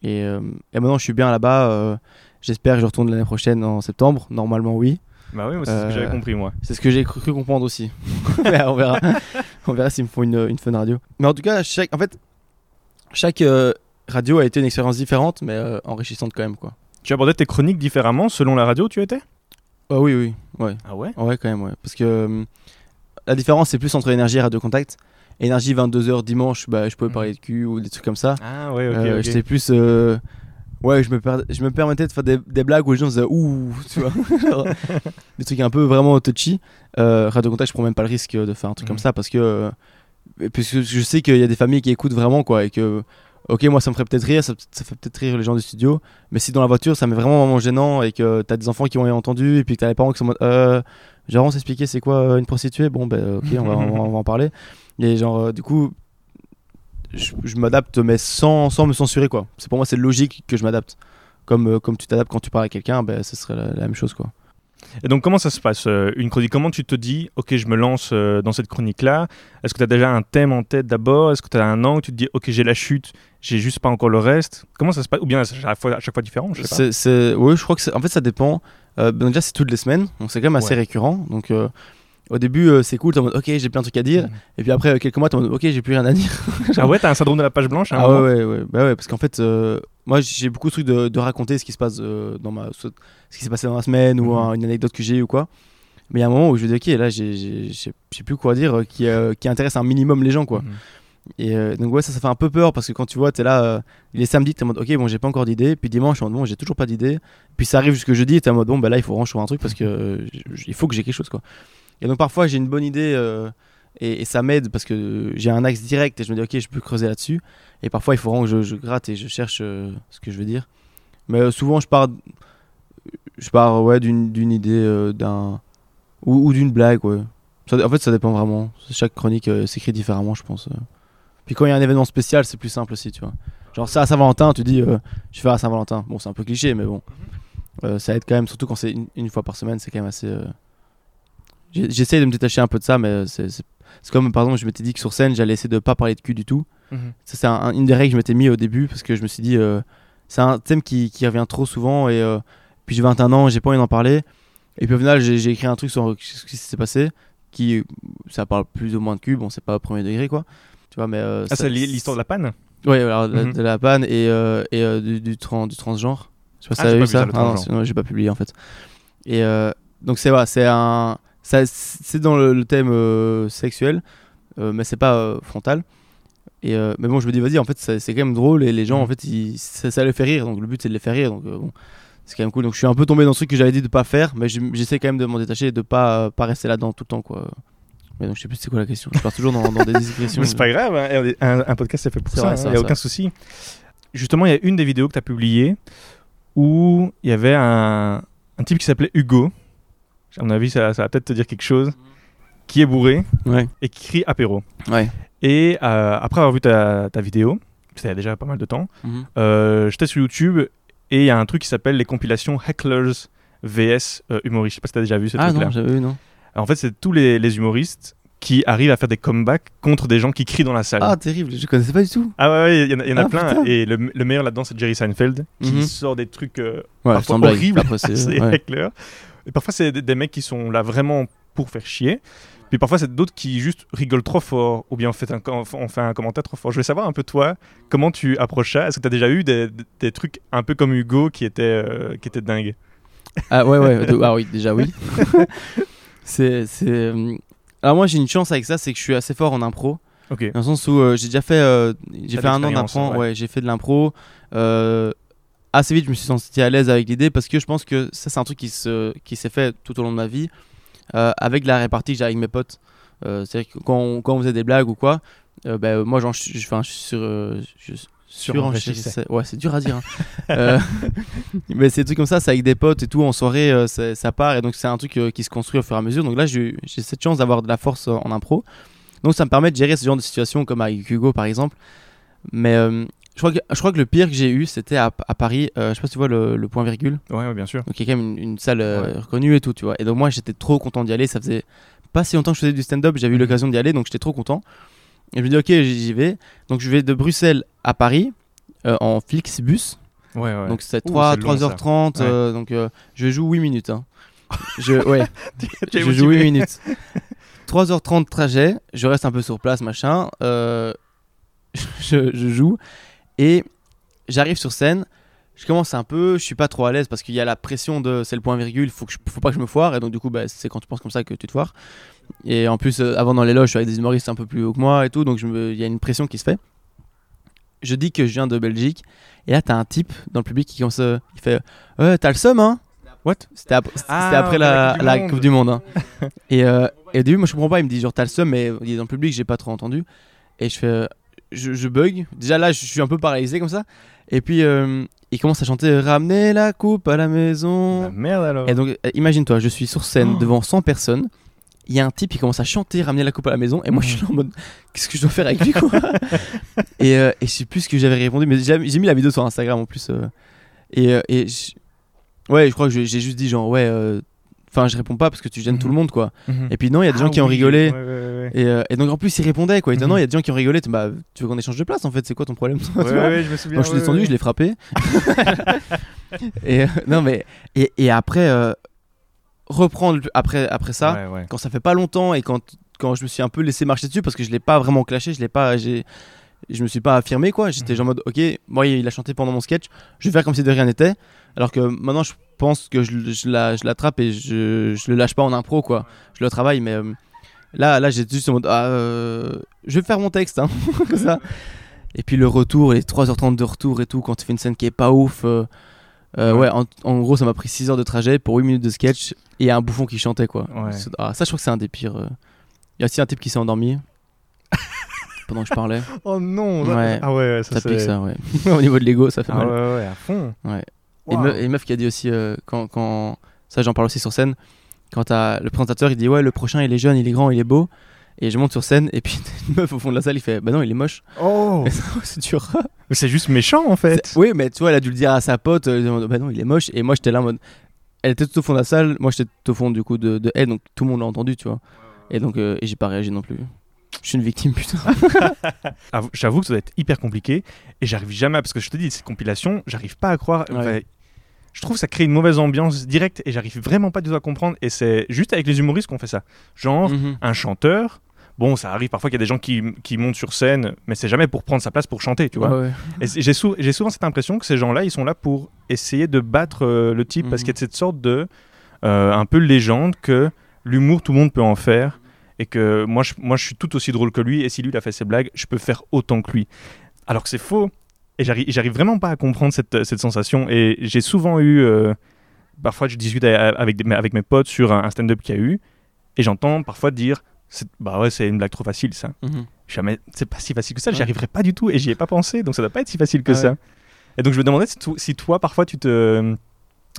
Et, euh, et maintenant je suis bien là-bas. euh, J'espère que je retourne l'année prochaine en septembre. Normalement oui. Bah oui, c'est ce que Euh, j'avais compris moi. C'est ce que j'ai cru, cru comprendre aussi. On verra. on verra s'ils me font une, une fun radio. Mais en tout cas, chaque, en fait, chaque euh, radio a été une expérience différente, mais euh, enrichissante quand même. Quoi. Tu abordais tes chroniques différemment selon la radio où tu étais? Ah oui, oui. Ouais. Ah ouais? Ouais, quand même. Ouais. Parce que euh, la différence, c'est plus entre énergie et radio contact. Énergie 22h dimanche, bah, je pouvais Mhm. parler de cul ou des trucs comme ça. Ah ouais, ok. Euh, ok. J'étais plus. euh, Ouais, je me, per- je me permettais de faire des, des blagues où les gens disaient ouh, tu vois. Genre, des trucs un peu vraiment touchy. Euh, Radio Contact, je prends même pas le risque de faire un truc comme ça parce que. euh, puisque je sais qu'il y a des familles qui écoutent vraiment, quoi. Et que. Ok, moi ça me ferait peut-être rire, ça, ça fait peut-être rire les gens du studio, mais si dans la voiture ça m'est vraiment, vraiment gênant et que t'as des enfants qui ont entendu et puis que t'as les parents qui sont en mode euh, genre on s'expliquer c'est quoi une prostituée, bon ben ok on va, on va- on va en parler. Et genre euh, du coup je, je m'adapte mais sans, sans me censurer quoi. C'est pour moi c'est logique que je m'adapte. Comme, euh, comme tu t'adaptes quand tu parles à quelqu'un, ben, ce serait la, la même chose quoi. Et donc comment ça se passe euh, une chronique? Comment tu te dis ok je me lance euh, dans cette chronique là Est-ce que tu as déjà un thème en tête d'abord? Est-ce que tu as un an où tu te dis ok j'ai la chute, j'ai juste pas encore le reste Comment ça se passe? Ou bien à chaque fois, à chaque fois différent je sais pas. Oui, je crois que en fait ça dépend. Euh, ben, déjà c'est toutes les semaines, donc c'est quand même assez Ouais. récurrent. Donc au début euh, c'est cool, t'es en mode ok j'ai plein de trucs à dire, Mhm. et puis après euh, quelques mois t'es en mode ok j'ai plus rien à dire. Ah ouais t'as un syndrome de la page blanche Ah ouais, ouais, ouais, bah ouais, parce qu'en fait, euh, moi j'ai beaucoup de trucs de, de raconter ce qui se passe euh, dans ma, ce qui s'est passé dans la semaine ou Mhm. un- une anecdote que j'ai ou quoi. Mais il y a un moment où je me dis, ok, là j'ai- plus quoi dire qui, qui intéresse un minimum les gens quoi. Mhm. Et euh, donc ouais, ça, ça fait un peu peur parce que quand tu vois, t'es là, euh, il est samedi, t'es en mode, ok, bon, j'ai pas encore d'idée. Puis dimanche, en mode, bon, j'ai toujours pas d'idée. Puis ça arrive jusque jeudi, et t'es en mode, bon, bah là, il faut vraiment que je trouve un truc parce que euh, il faut que j'ai quelque chose quoi. Et donc parfois, j'ai une bonne idée euh, et, et ça m'aide parce que j'ai un axe direct et je me dis, ok, je peux creuser là-dessus. Et parfois, il faut vraiment que je, je gratte et je cherche euh, ce que je veux dire. Mais euh, souvent, je pars, je pars ouais, d'une d'une idée, d'un ou, ou d'une blague, ouais. Ça- en fait, ça dépend vraiment. Chaque chronique s'écrit différemment, je pense. Puis quand il y a un événement spécial, c'est plus simple aussi, tu vois. Genre ça à Saint-Valentin, tu dis, je fais à Saint-Valentin. Bon, c'est un peu cliché, mais bon. Euh, ça aide quand même, surtout quand c'est une, une fois par semaine, c'est quand même assez. J'essaie de me détacher un peu de ça, mais c'est comme, par exemple, je m'étais dit que sur scène, j'allais essayer de pas parler de cul du tout. Mhm. Ça, c'est un- un- une des règles que je m'étais mis au début parce que je me suis dit, euh, c'est un thème qui, qui revient trop souvent et euh, puis j'ai 21 ans, j'ai pas envie d'en parler. Et puis au final, j'ai écrit un truc sur ce qui s'est passé qui ça parle plus ou moins de cul bon c'est pas au premier degré quoi tu vois mais euh, Ah, ça- c'est l'histoire de la panne ouais alors de, Mhm. de la panne et, euh, et du, du, tran- du transgenre je sais pas si Ah, j'ai vu pas vu ça ça, Ah non, j'ai pas publié en fait et donc c'est voilà, c'est un ça c'est dans le, le thème euh, sexuel euh, mais c'est pas euh, frontal. Et mais bon je me dis vas-y en fait c'est quand même drôle et les gens en fait ils- ça, ça les fait rire. Donc le but c'est de les faire rire. Donc bon c'est quand même cool. Donc je suis un peu tombé dans ce truc que j'avais dit de pas faire mais je- j'essaie quand même de m'en détacher et de pas pas rester là-dedans tout le temps quoi. Mais donc je sais plus c'est quoi la question. Je pars toujours dans, dans des Mais c'est pas grave, hein, un, un podcast c'est fait pour ça, vrai, il n'y a aucun souci. Justement, il y a une des vidéos que tu as publiées où il y avait un, un type qui s'appelait Hugo. À mon avis, ça, ça va peut-être te dire quelque chose. Qui est bourré ouais et qui crie apéro. ouais Et euh, après avoir vu ta, ta vidéo, c'était déjà pas mal de temps, Mhm. euh, j'étais sur YouTube et il y a un truc qui s'appelle les compilations Hecklers VS euh, humoristes. Je sais pas si tu as déjà vu ce ah truc-là. non vu non En fait, c'est tous les, les humoristes qui arrivent à faire des comebacks contre des gens qui crient dans la salle. ah terrible je connaissais pas du tout Ah ouais, ouais, il y en a, il y en a Ah, plein. putain. Et le, le meilleur là-dedans, c'est Jerry Seinfeld, qui Mhm. sort des trucs euh, ouais parfois horribles. C'est ouais. Et parfois, c'est des, des mecs qui sont là vraiment pour faire chier. Puis parfois, c'est d'autres qui juste rigolent trop fort ou bien on fait, un, on fait un commentaire trop fort. Je voulais savoir un peu, toi, comment tu approches ça Est-ce que tu as déjà eu des, des- trucs un peu comme Hugo qui étaient, euh, qui étaient dingues Ah ouais, ouais, ah oui, déjà oui. c'est, c'est... euh, Alors moi j'ai une chance avec ça, c'est que je suis assez fort en impro. Ok. Dans le sens où euh, j'ai déjà fait, euh, j'ai fait un an d'impro, ouais. ouais. j'ai fait de l'impro. Assez vite je me suis senti à l'aise avec l'idée parce que je pense que ça c'est un truc qui, se, qui s'est fait tout au long de ma vie euh, avec la répartie que j'ai avec mes potes. Euh, c'est-à-dire que quand on, quand on faisait des blagues ou quoi, euh, ben, moi j'en, je, je suis sur... euh, je- Surenchérissais. surenchérissais. Ouais, c'est dur à dire. hein. Euh, mais c'est des trucs comme ça, c'est avec des potes et tout, en soirée, euh, ça part. Et donc, c'est un truc euh, qui se construit au fur et à mesure. Donc là, j'ai j'ai cette chance d'avoir de la force en impro. Donc, ça me permet de gérer ce genre de situation, comme avec Hugo, par exemple. Mais je, crois que, je crois que le pire que j'ai eu, c'était à, à Paris. Euh, je sais pas si tu vois le, le point virgule. Ouais, ouais, bien sûr. Donc, il y a quand même une, une salle euh, Ouais. reconnue et tout, tu vois. Et donc, moi, j'étais trop content d'y aller. Ça faisait pas si longtemps que je faisais du stand-up, j'avais eu Mhm. l'occasion d'y aller, donc j'étais trop content. Et je me dis, ok, j'y vais. Donc, je vais de Bruxelles à Paris euh, en Flixbus. Ouais, ouais. Donc c'est Ouh, 3, c'est long, ça. 3h30, Ouais. euh, donc euh, je joue 8 minutes. hein. je, ouais, joue motivé. 8 minutes. 3h30 trajet, je reste un peu sur place, machin. je, je joue et j'arrive sur scène. Je commence un peu, je suis pas trop à l'aise parce qu'il y a la pression de c'est le point virgule, faut, que je- faut pas que je me foire. Et donc, du coup, bah, c'est quand tu penses comme ça que tu te foires. Et en plus, euh, avant dans les loges, je suis avec des humoristes un peu plus haut que moi et tout, donc il y a une pression qui se fait. Je dis que je viens de Belgique, et là, t'as un type dans le public qui commence, à- il fait euh, T'as le seum, hein? What? C'était ap- Ah, après la la, Coupe du Monde. hein. et, euh, et au début, moi, je comprends pas, il me dit genre T'as le seum, mais il est dans le public, j'ai pas trop entendu. Et je fais euh, je, je bug. Déjà là, je suis un peu paralysé comme ça. Et puis, euh, il commence à chanter Ramenez la coupe à la maison. Ah, merde alors. Et donc, euh, imagine-toi, je suis sur scène Oh. devant 100 personnes. Il y a un type qui commence à chanter, ramener la coupe à la maison. Et moi, je suis là en mode, qu'est-ce que je dois faire avec lui, quoi et, euh, et je sais plus ce que j'avais répondu, mais j'ai mis la vidéo sur Instagram en plus. euh. et et je- ouais, je crois que j'ai juste dit, genre, ouais, enfin, je réponds pas parce que tu gênes tout le Mhm. monde, quoi. Mhm. Et puis, non, il y a des Ah gens qui ont rigolé. ouais, ouais, ouais, ouais. Et, euh, et donc, en plus, il répondait, quoi. Il disait, Mhm. non, il y a des gens qui ont rigolé. Bah, tu veux qu'on échange de place, en fait, c'est quoi ton problème? Toi, je me souviens. donc je suis descendu, je l'ai frappé. et euh, non mais et, et après euh, reprendre après après ça quand ça fait pas longtemps et quand quand je me suis un peu laissé marcher dessus parce que je l'ai pas vraiment clashé, je l'ai pas j'ai je me suis pas affirmé quoi, j'étais genre en mode OK, moi il a chanté pendant mon sketch, je vais faire comme si de rien n'était alors que maintenant je pense que je, je la- je l'attrape et je, je le lâche pas en impro quoi. Je le travaille mais euh, là là j'étais juste en mode ah, euh, je vais faire mon texte hein, comme ça. Et puis le retour, les 3h30 de retour et tout, quand tu fais une scène qui est pas ouf. euh, Ouais. ouais, en, en gros, ça m'a pris 6 heures de trajet pour 8 minutes de sketch et un bouffon qui chantait quoi. Ouais. Ah, ça, je crois que c'est un des pires. Il y a aussi un type qui s'est endormi pendant que je parlais. Oh non. Ouais. Ah ouais, ouais, ça Ça pique ça, ouais. Au niveau de l'ego, ça fait Ah mal. ouais, ouais, à fond. Ouais. Et une meuf- et une meuf qui a dit aussi, euh, quand, quand. Ça, j'en parle aussi sur scène. Quand t'as- le présentateur, il dit Ouais, le prochain, il est jeune, il est grand, il est beau. Et je monte sur scène, et puis une meuf au fond de la salle, il fait Bah non, il est moche. Oh. C'est dur. C'est juste méchant en fait. Oui, mais tu vois, elle a dû le dire à sa pote. euh, bah non, il est moche. Et moi, j'étais là en mode. Elle était tout au fond de la salle. Moi, j'étais tout au fond du coup de, de elle. Donc tout le monde l'a entendu, tu vois. Et donc, euh, et j'ai pas réagi non plus. Je suis une victime, putain. Avoue- J'avoue que ça doit être hyper compliqué et j'arrive jamais à- parce que je te dis ces compilations, j'arrive pas à croire. Ouais. Je trouve que ça crée une mauvaise ambiance directe et j'arrive vraiment pas du tout à comprendre. Et c'est juste avec les humoristes qu'on fait ça. Genre, Mhm. un chanteur. Bon, ça arrive parfois qu'il y a des gens qui, qui montent sur scène, mais c'est jamais pour prendre sa place pour chanter, tu vois. Ouais, ouais. Et c'est- j'ai sou- j'ai souvent cette impression que ces gens-là, ils sont là pour essayer de battre euh, le type, parce Mhm. qu'il y a cette sorte de euh, un peu légende que l'humour, tout le monde peut en faire, et que moi je, moi, je suis tout aussi drôle que lui, et si lui il a fait ses blagues, je peux faire autant que lui. Alors que c'est faux, et j'arrive vraiment pas à comprendre cette, cette sensation. Et j'ai souvent eu, euh, parfois je discute avec, des- avec mes potes sur un, un stand-up qu'il y a eu, et j'entends parfois dire, bah ouais, c'est une blague trop facile ça. Mhm. jamais c'est pas si facile que ça. J'y arriverai pas du tout et j'y ai pas pensé. Donc ça doit pas être si facile que Ah ça. ouais. et donc je me demandais si, to- si toi parfois tu te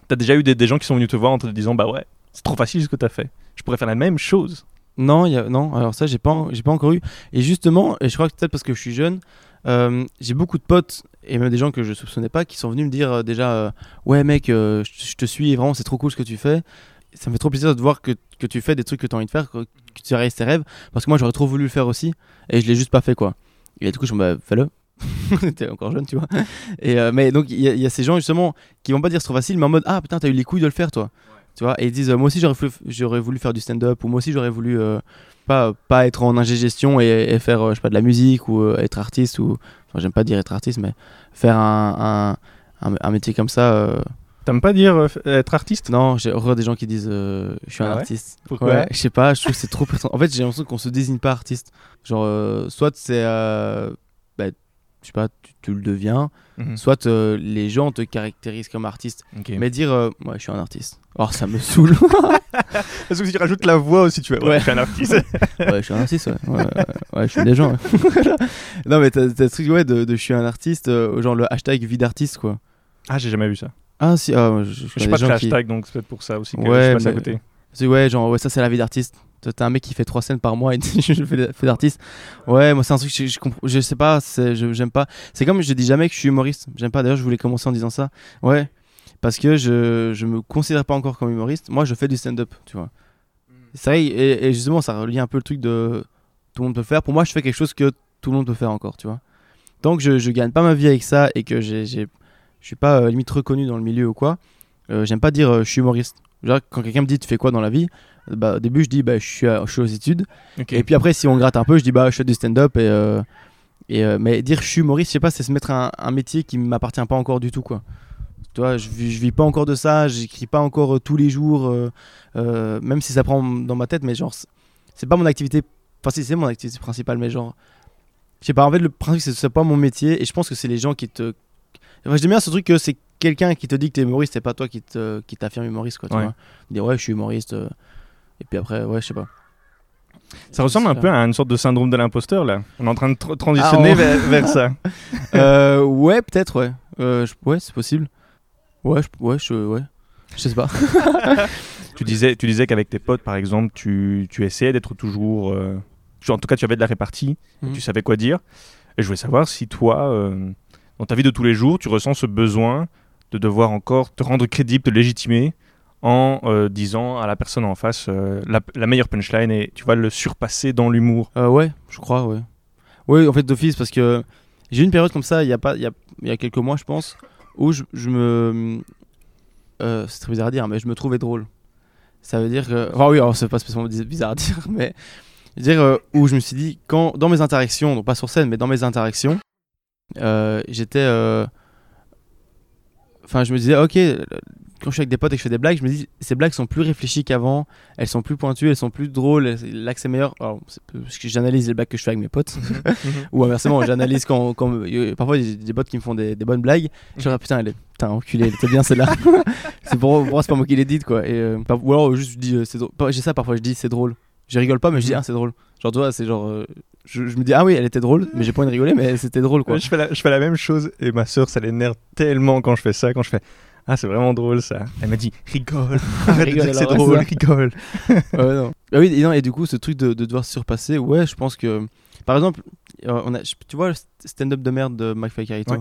t'as déjà eu des, des gens qui sont venus te voir en te disant bah ouais c'est trop facile ce que t'as fait. Je pourrais faire la même chose. Non, il y a- non, alors ça, j'ai pas, j'ai pas encore eu. Et justement, et je crois que peut-être parce que je suis jeune, j'ai beaucoup de potes et même des gens que je soupçonnais pas qui sont venus me dire euh, déjà euh, Ouais, mec, euh, je te suis, vraiment, c'est trop cool ce que tu fais. Ça me fait trop plaisir de te voir que, que tu fais des trucs que tu as envie de faire, que, que tu réalises tes rêves. Parce que moi, j'aurais trop voulu le faire aussi et je l'ai juste pas fait, quoi. Et du coup, je me dis Bah, fais-le. T'es encore jeune, tu vois. Et, euh, mais donc, il y, a- il y a ces gens justement qui vont pas dire c'est trop facile, mais en mode Ah putain, t'as eu les couilles de le faire, toi. Tu vois, et ils disent euh, Moi aussi, j'aurais voulu, voulu faire du stand-up, ou moi aussi, j'aurais voulu euh, pas, pas être en ingé-gestion et, et faire, euh, je sais pas, de la musique, ou euh, être artiste, ou. Enfin, j'aime pas dire être artiste, mais faire un, un, un, un métier comme ça. euh, t'aimes pas dire euh, être artiste? Non, j'ai horreur des gens qui disent euh, Je suis un Ah ouais? artiste. Pourquoi? Ouais, je sais pas, je trouve que c'est trop. En fait, j'ai l'impression qu'on se désigne pas artiste. Genre, soit c'est. Je sais pas, tu, tu le deviens, Mhm. soit euh, les gens te caractérisent comme artiste. Mais dire, euh, ouais, je suis un artiste. Or, ça me saule. parce que si tu rajoutes la voix aussi tu vois ouais, Ouais. je suis un artiste ouais, je suis un artiste, ouais. Ouais, je suis des gens. non, mais t'as ce truc, ouais, de, de je suis un artiste, euh, genre le hashtag vie d'artiste, quoi. ah j'ai jamais vu ça Ah, si, ah, je, je je sais pas de qui. hashtag donc c'est peut-être pour ça aussi que Ouais, je suis passé à mais- côté C'est- Ouais, genre, ouais, ça, c'est la vie d'artiste. T'as un mec qui fait trois scènes par mois et je fais, d'artiste. Ouais, moi, c'est un truc, je, je, comprends- je sais pas, j'aime pas. C'est comme je dis jamais que je suis humoriste. J'aime pas, d'ailleurs, je voulais commencer en disant ça. Ouais, parce que je, je me considère pas encore comme humoriste. Moi, je fais du stand-up, tu vois. C'est vrai, et, et justement, ça relie un peu le truc de tout le monde peut faire. Pour moi, je fais quelque chose que tout le monde peut faire encore, tu vois. Tant que je, je gagne pas ma vie avec ça et que j'ai, j'ai- je suis pas euh, limite reconnu dans le milieu ou quoi, euh, j'aime pas dire euh, je suis humoriste. Genre, quand quelqu'un me dit tu fais quoi dans la vie, bah, au début je dis bah, je, suis à- je suis aux études. Et puis après, si on gratte un peu, je dis bah je fais du stand-up. Et, euh, et, euh, mais dire je suis humoriste, je sais pas, c'est se mettre un, un métier qui m'appartient pas encore du tout, quoi. Tu vois, je, vis- je vis pas encore de ça, j'écris pas encore euh, tous les jours, même si ça prend dans ma tête, mais genre, c'est- pas mon activité. Enfin, si, c'est mon activité principale, mais genre, je sais pas, en fait, le principe, c'est que pas mon métier, et je pense que c'est les gens qui te. Enfin, j'aime bien ce truc que c'est quelqu'un qui te dit que t'es humoriste, c'est pas toi qui te- qui t'affirme humoriste, quoi, tu Ouais. vois. Dire ouais, je suis humoriste, euh, et puis après, ouais, je sais pas. ça ressemble un peu à une sorte de syndrome de l'imposteur là on est en train de transitionner Ah, on- vers, vers ça euh, ouais, peut-être, ouais. Euh, ouais, c'est possible. Ouais, je, ouais, je, ouais. Je sais pas. Tu disais, tu disais qu'avec tes potes, par exemple, tu, tu essayais d'être toujours. euh, en tout cas, tu avais de la répartie, Mhm. tu savais quoi dire. Et je voulais savoir si toi, dans ta vie de tous les jours, tu ressens ce besoin de devoir encore te rendre crédible, te légitimer en euh, disant à la personne en face euh, la, meilleure punchline et tu vas le surpasser dans l'humour. Euh, ouais, je crois, ouais. Oui, en fait, d'office, parce que j'ai eu une période comme ça il y a, pas, il y a, y a quelques mois, je pense, où je, me. c'est très bizarre à dire, mais je me trouvais drôle. Ça veut dire que. Enfin, oui, c'est pas spécialement biz- bizarre à dire, mais. dire, où je me suis dit, quand, dans mes interactions, donc pas sur scène, mais dans mes interactions, j'étais. Enfin, je me disais, ok, quand je suis avec des potes et que je fais des blagues, je me dis, ces blagues sont plus réfléchies qu'avant, elles sont plus pointues, elles sont plus drôles, c'est meilleur. Alors, parce que j'analyse les blagues que je fais avec mes potes, ou inversement, j'analyse quand, quand euh, parfois j'ai des potes qui me font des, des bonnes blagues, je me dis, ah, putain, elle est, putain, enculé, elle était bien celle-là. c'est pour, pour moi, c'est pas moi qui l'ai dite, quoi. Et, euh, ou alors, juste, je dis, euh, c'est drôle. J'ai ça parfois, je dis, c'est drôle. Je rigole pas, mais je dis, Mhm. ah, c'est drôle. Genre, toi, c'est genre. euh, je, je me dis, ah oui, elle était drôle, mais j'ai pas envie de rigoler, mais c'était drôle, quoi. Je, fais la, je fais la même chose et ma soeur, ça l'énerve tellement quand je fais ça, quand je fais Ah, c'est vraiment drôle ça. Elle m'a dit Rigole, arrête de Rigole dire que c'est drôle, ça. rigole. Non. Ah oui, et, non, et du coup, ce truc de, de devoir se surpasser, ouais, je pense que. Par exemple, euh, on a, je- tu vois le stand-up de merde de McFly Carito, Ouais.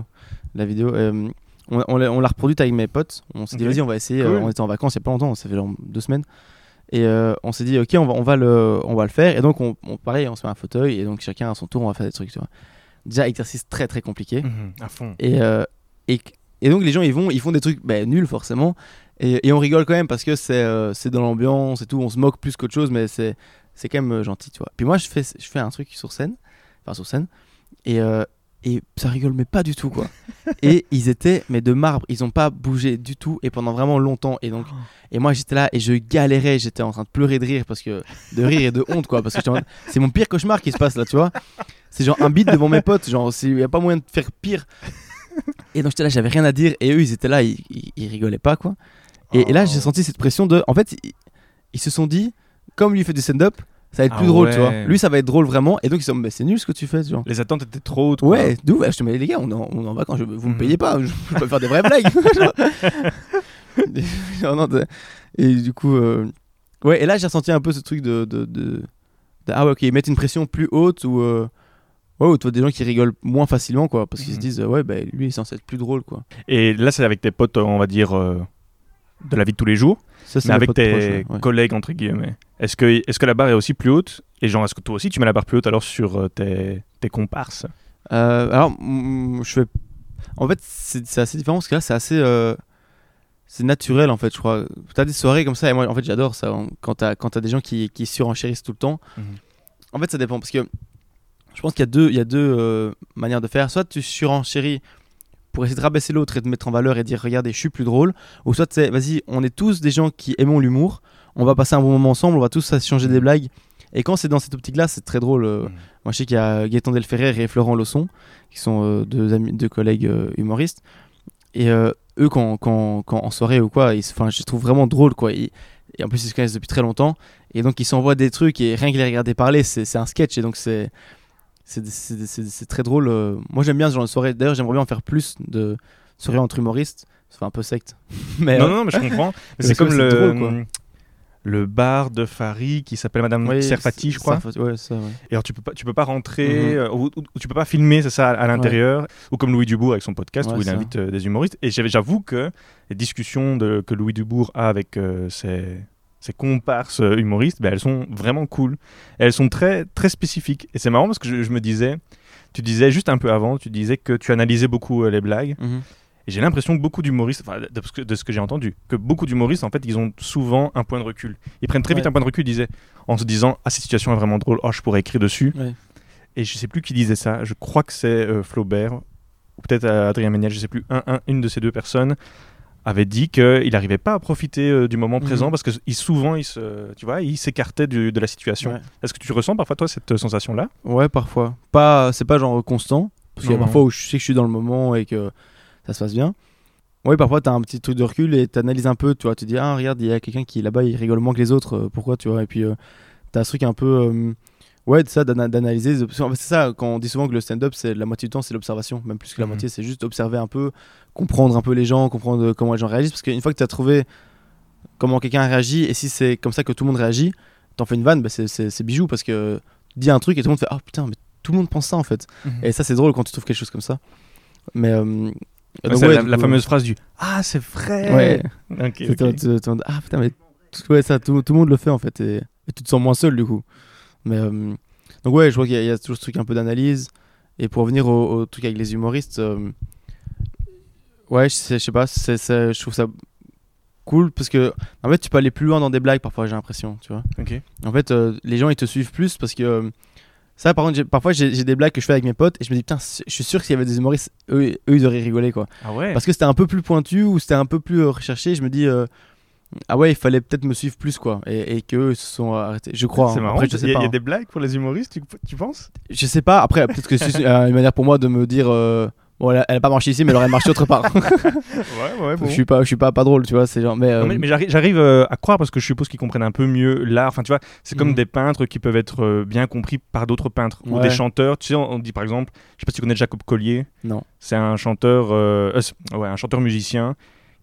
la vidéo, euh, on, on l'a on l'a reproduite avec mes potes. On s'est dit, vas-y, on va essayer. Cool. euh, on était en vacances il y a pas longtemps, ça fait genre deux semaines. Et euh, on s'est dit, ok, on va, on, va le, on va le faire. Et donc, on, on- pareil, on se met un fauteuil, et donc chacun à son tour, on va faire des trucs, tu vois. Déjà, exercice très très compliqué. Mhm, à fond. Et, euh, et et donc les gens ils vont, ils font des trucs bah, nuls forcément. Et, et on rigole quand même parce que c'est euh, dans l'ambiance et tout. On se moque plus qu'autre chose, mais c'est quand même euh, gentil, tu vois. Puis moi je fais je fais un truc sur scène, enfin sur scène, et euh, et ça rigole mais pas du tout quoi. et ils étaient mais de marbre, ils ont pas bougé du tout et pendant vraiment longtemps. Et donc et moi j'étais là et je galérais, j'étais en train de pleurer de rire parce que de rire et de honte quoi, parce que c'est mon pire cauchemar qui se passe là, tu vois. C'est genre un beat devant mes potes, genre il y a pas moyen de faire pire. Et donc j'étais là, j'avais rien à dire et eux ils étaient là, ils, ils- ils rigolaient pas quoi. Et, et là j'ai Oh. senti cette pression de, en fait ils, ils se sont dit, comme lui fait du stand-up, ça va être Ah plus drôle, tu vois. Lui ça va être drôle vraiment et donc ils se sont dit, mais c'est nul ce que tu fais, tu vois. Les attentes étaient trop hautes. Ouais, d'où Je te mets les gars, on est en, on en vacances, je- vous me Mhm. payez pas, je, je peux faire des vraies blagues. Et du coup, euh, ouais, et là j'ai ressenti un peu ce truc de, de, de- de- ah ouais, ok, ils mettent une pression plus haute ou euh, ouais, ou toi des gens qui rigolent moins facilement quoi, parce qu'ils se Mhm. disent ouais, bah lui il est censé être plus drôle quoi. Et là, c'est avec tes potes, on va dire, euh, de la vie de tous les jours, Ça c'est mais avec tes ouais, collègues, entre guillemets. Est-ce que, est que la barre est aussi plus haute? Et genre, est-ce que toi aussi, tu mets la barre plus haute alors sur euh, tes, tes comparses? Euh, alors, je fais. En fait, c'est assez différent parce que là, c'est assez. euh, C'est naturel en fait, je crois. T'as des soirées comme ça et moi, en fait, j'adore ça. Quand t'as quand t'as des gens qui, qui surenchérissent tout le temps. Mhm. En fait, ça dépend parce que je pense qu'il y a deux, il y a deux euh, manières de faire. Soit tu surenchéris pour essayer de rabaisser l'autre et de mettre en valeur et dire regardez, je suis plus drôle. Ou soit c'est vas-y, on est tous des gens qui aimons l'humour. On va passer un bon moment ensemble, on va tous s'échanger des blagues. Et quand c'est dans cette optique-là, c'est très drôle. euh, Mhm. moi, je sais qu'il y a Gaëtan Delferrer et Florent Lawson, qui sont euh, deux, amis, deux collègues euh, humoristes. Et euh, eux, quand, quand, quand en soirée ou quoi, ils je les trouve vraiment drôles, quoi. Ils- et en plus, ils se connaissent depuis très longtemps. Et donc, ils s'envoient des trucs et rien que les regarder parler, c'est un sketch. Et donc, c'est c'est très drôle. euh. Moi, j'aime bien ce genre de soirée. D'ailleurs, j'aimerais bien en faire plus de soirées entre humoristes. Ça fait un peu secte. Mais, Non, euh, non, mais je comprends. C'est comme le, drôle, quoi. le bar de Farid qui s'appelle Madame oui, Serfati, je crois. ça- ouais, ça, ouais. Et alors, tu peux pas, tu peux pas rentrer, Mhm. euh, ou, ou- tu peux pas filmer, c'est ça, à, à l'intérieur. Ou comme Louis Dubourg avec son podcast où il ça. invite euh, des humoristes. Et j'avoue que les discussions de, que Louis Dubourg a avec euh, ses, ses comparses euh, humoristes, ben, elles sont vraiment cool. Elles sont très, très spécifiques. Et c'est marrant parce que je, je me disais, tu disais juste un peu avant, tu disais que tu analysais beaucoup euh, les blagues. Mhm. Et j'ai l'impression que beaucoup d'humoristes, enfin, de ce que, de ce que j'ai entendu, que beaucoup d'humoristes, en fait, ils ont souvent un point de recul. Ils prennent très vite un point de recul, ils disaient, en se disant, ah, cette situation est vraiment drôle, oh, je pourrais écrire dessus. Ouais. Et je sais plus qui disait ça, je crois que c'est euh, Flaubert, ou peut-être Adrien Méniel, je sais plus, un, un- une de ces deux personnes avait dit qu'il n'arrivait pas à profiter euh, du moment Mhm. présent parce que il, souvent, il se, tu vois, il s'écartait de la situation. Ouais. Est-ce que tu ressens parfois, toi, cette euh, sensation-là? Ouais, parfois. Pas, c'est pas genre constant, parce qu'il y a Non, parfois où je sais que je suis dans le moment et que ça se passe bien. Ouais, parfois t'as un petit truc de recul et t'analyses un peu, tu vois, tu dis ah regarde il y a quelqu'un qui là-bas il rigole moins que les autres, euh, pourquoi tu vois Et puis euh, t'as ce truc un peu, ouais, de ça d'ana- d'analyser. les options. C'est ça quand on dit souvent que le stand-up c'est la moitié du temps c'est l'observation, même plus que la Mhm. moitié, c'est juste observer un peu, comprendre un peu les gens, comprendre euh, comment les gens réagissent, parce qu'une fois que t'as trouvé comment quelqu'un réagit et si c'est comme ça que tout le monde réagit, t'en fais une vanne, bah, c'est- bijou parce que tu dis un truc et tout le monde fait ah putain mais tout le monde pense ça en fait. Et ça, c'est drôle quand tu trouves quelque chose comme ça. Mais. euh, Ouais, donc, c'est ouais, la, fameuse phrase du Ah, c'est vrai Ouais. Ok, c'est- ok. tu- tu- tu- Ah putain, mais. tout- Ouais, ça, tout, tout le monde le fait en fait. Et, et tu te sens moins seul du coup. Mais. euh, donc, ouais, je vois qu'il y, a- il y a toujours ce truc un peu d'analyse. Et pour revenir au, au truc avec les humoristes. euh, Ouais, je sais, je sais pas. c'est- c'est- je trouve ça cool parce que. En fait, tu peux aller plus loin dans des blagues parfois, j'ai l'impression, tu vois. En fait, euh, les gens ils te suivent plus parce que ça, par contre, parfois j'ai des blagues que je fais avec mes potes et je me dis putain, je suis sûr qu'il y avait des humoristes, eux, eux ils auraient rigolé quoi. Ah ouais? Parce que c'était un peu plus pointu ou c'était un peu plus recherché. Je me dis euh, ah ouais, il fallait peut-être me suivre plus quoi et, et qu'eux se sont arrêtés. Je crois. C'est hein. marrant. Après, je Il sais y a, pas. il y a hein. des blagues pour les humoristes, tu, tu penses? Je sais pas. Après, peut-être que c'est euh, une manière pour moi de me dire euh, bon, elle a, elle a pas marché ici, mais elle aurait marché autre part. Ouais, ouais, je suis pas, je suis pas pas drôle, tu vois. C'est genre, mais, euh, mais, mais j'arrive, euh, à croire parce que je suppose qu'ils comprennent un peu mieux l'art. Enfin, tu vois, c'est comme Mhm. des peintres qui peuvent être euh, bien compris par d'autres peintres ou des chanteurs. Tu sais, on, on dit par exemple, je sais pas si tu connais Jacob Collier. Non. C'est un chanteur, c'est- ouais, un chanteur musicien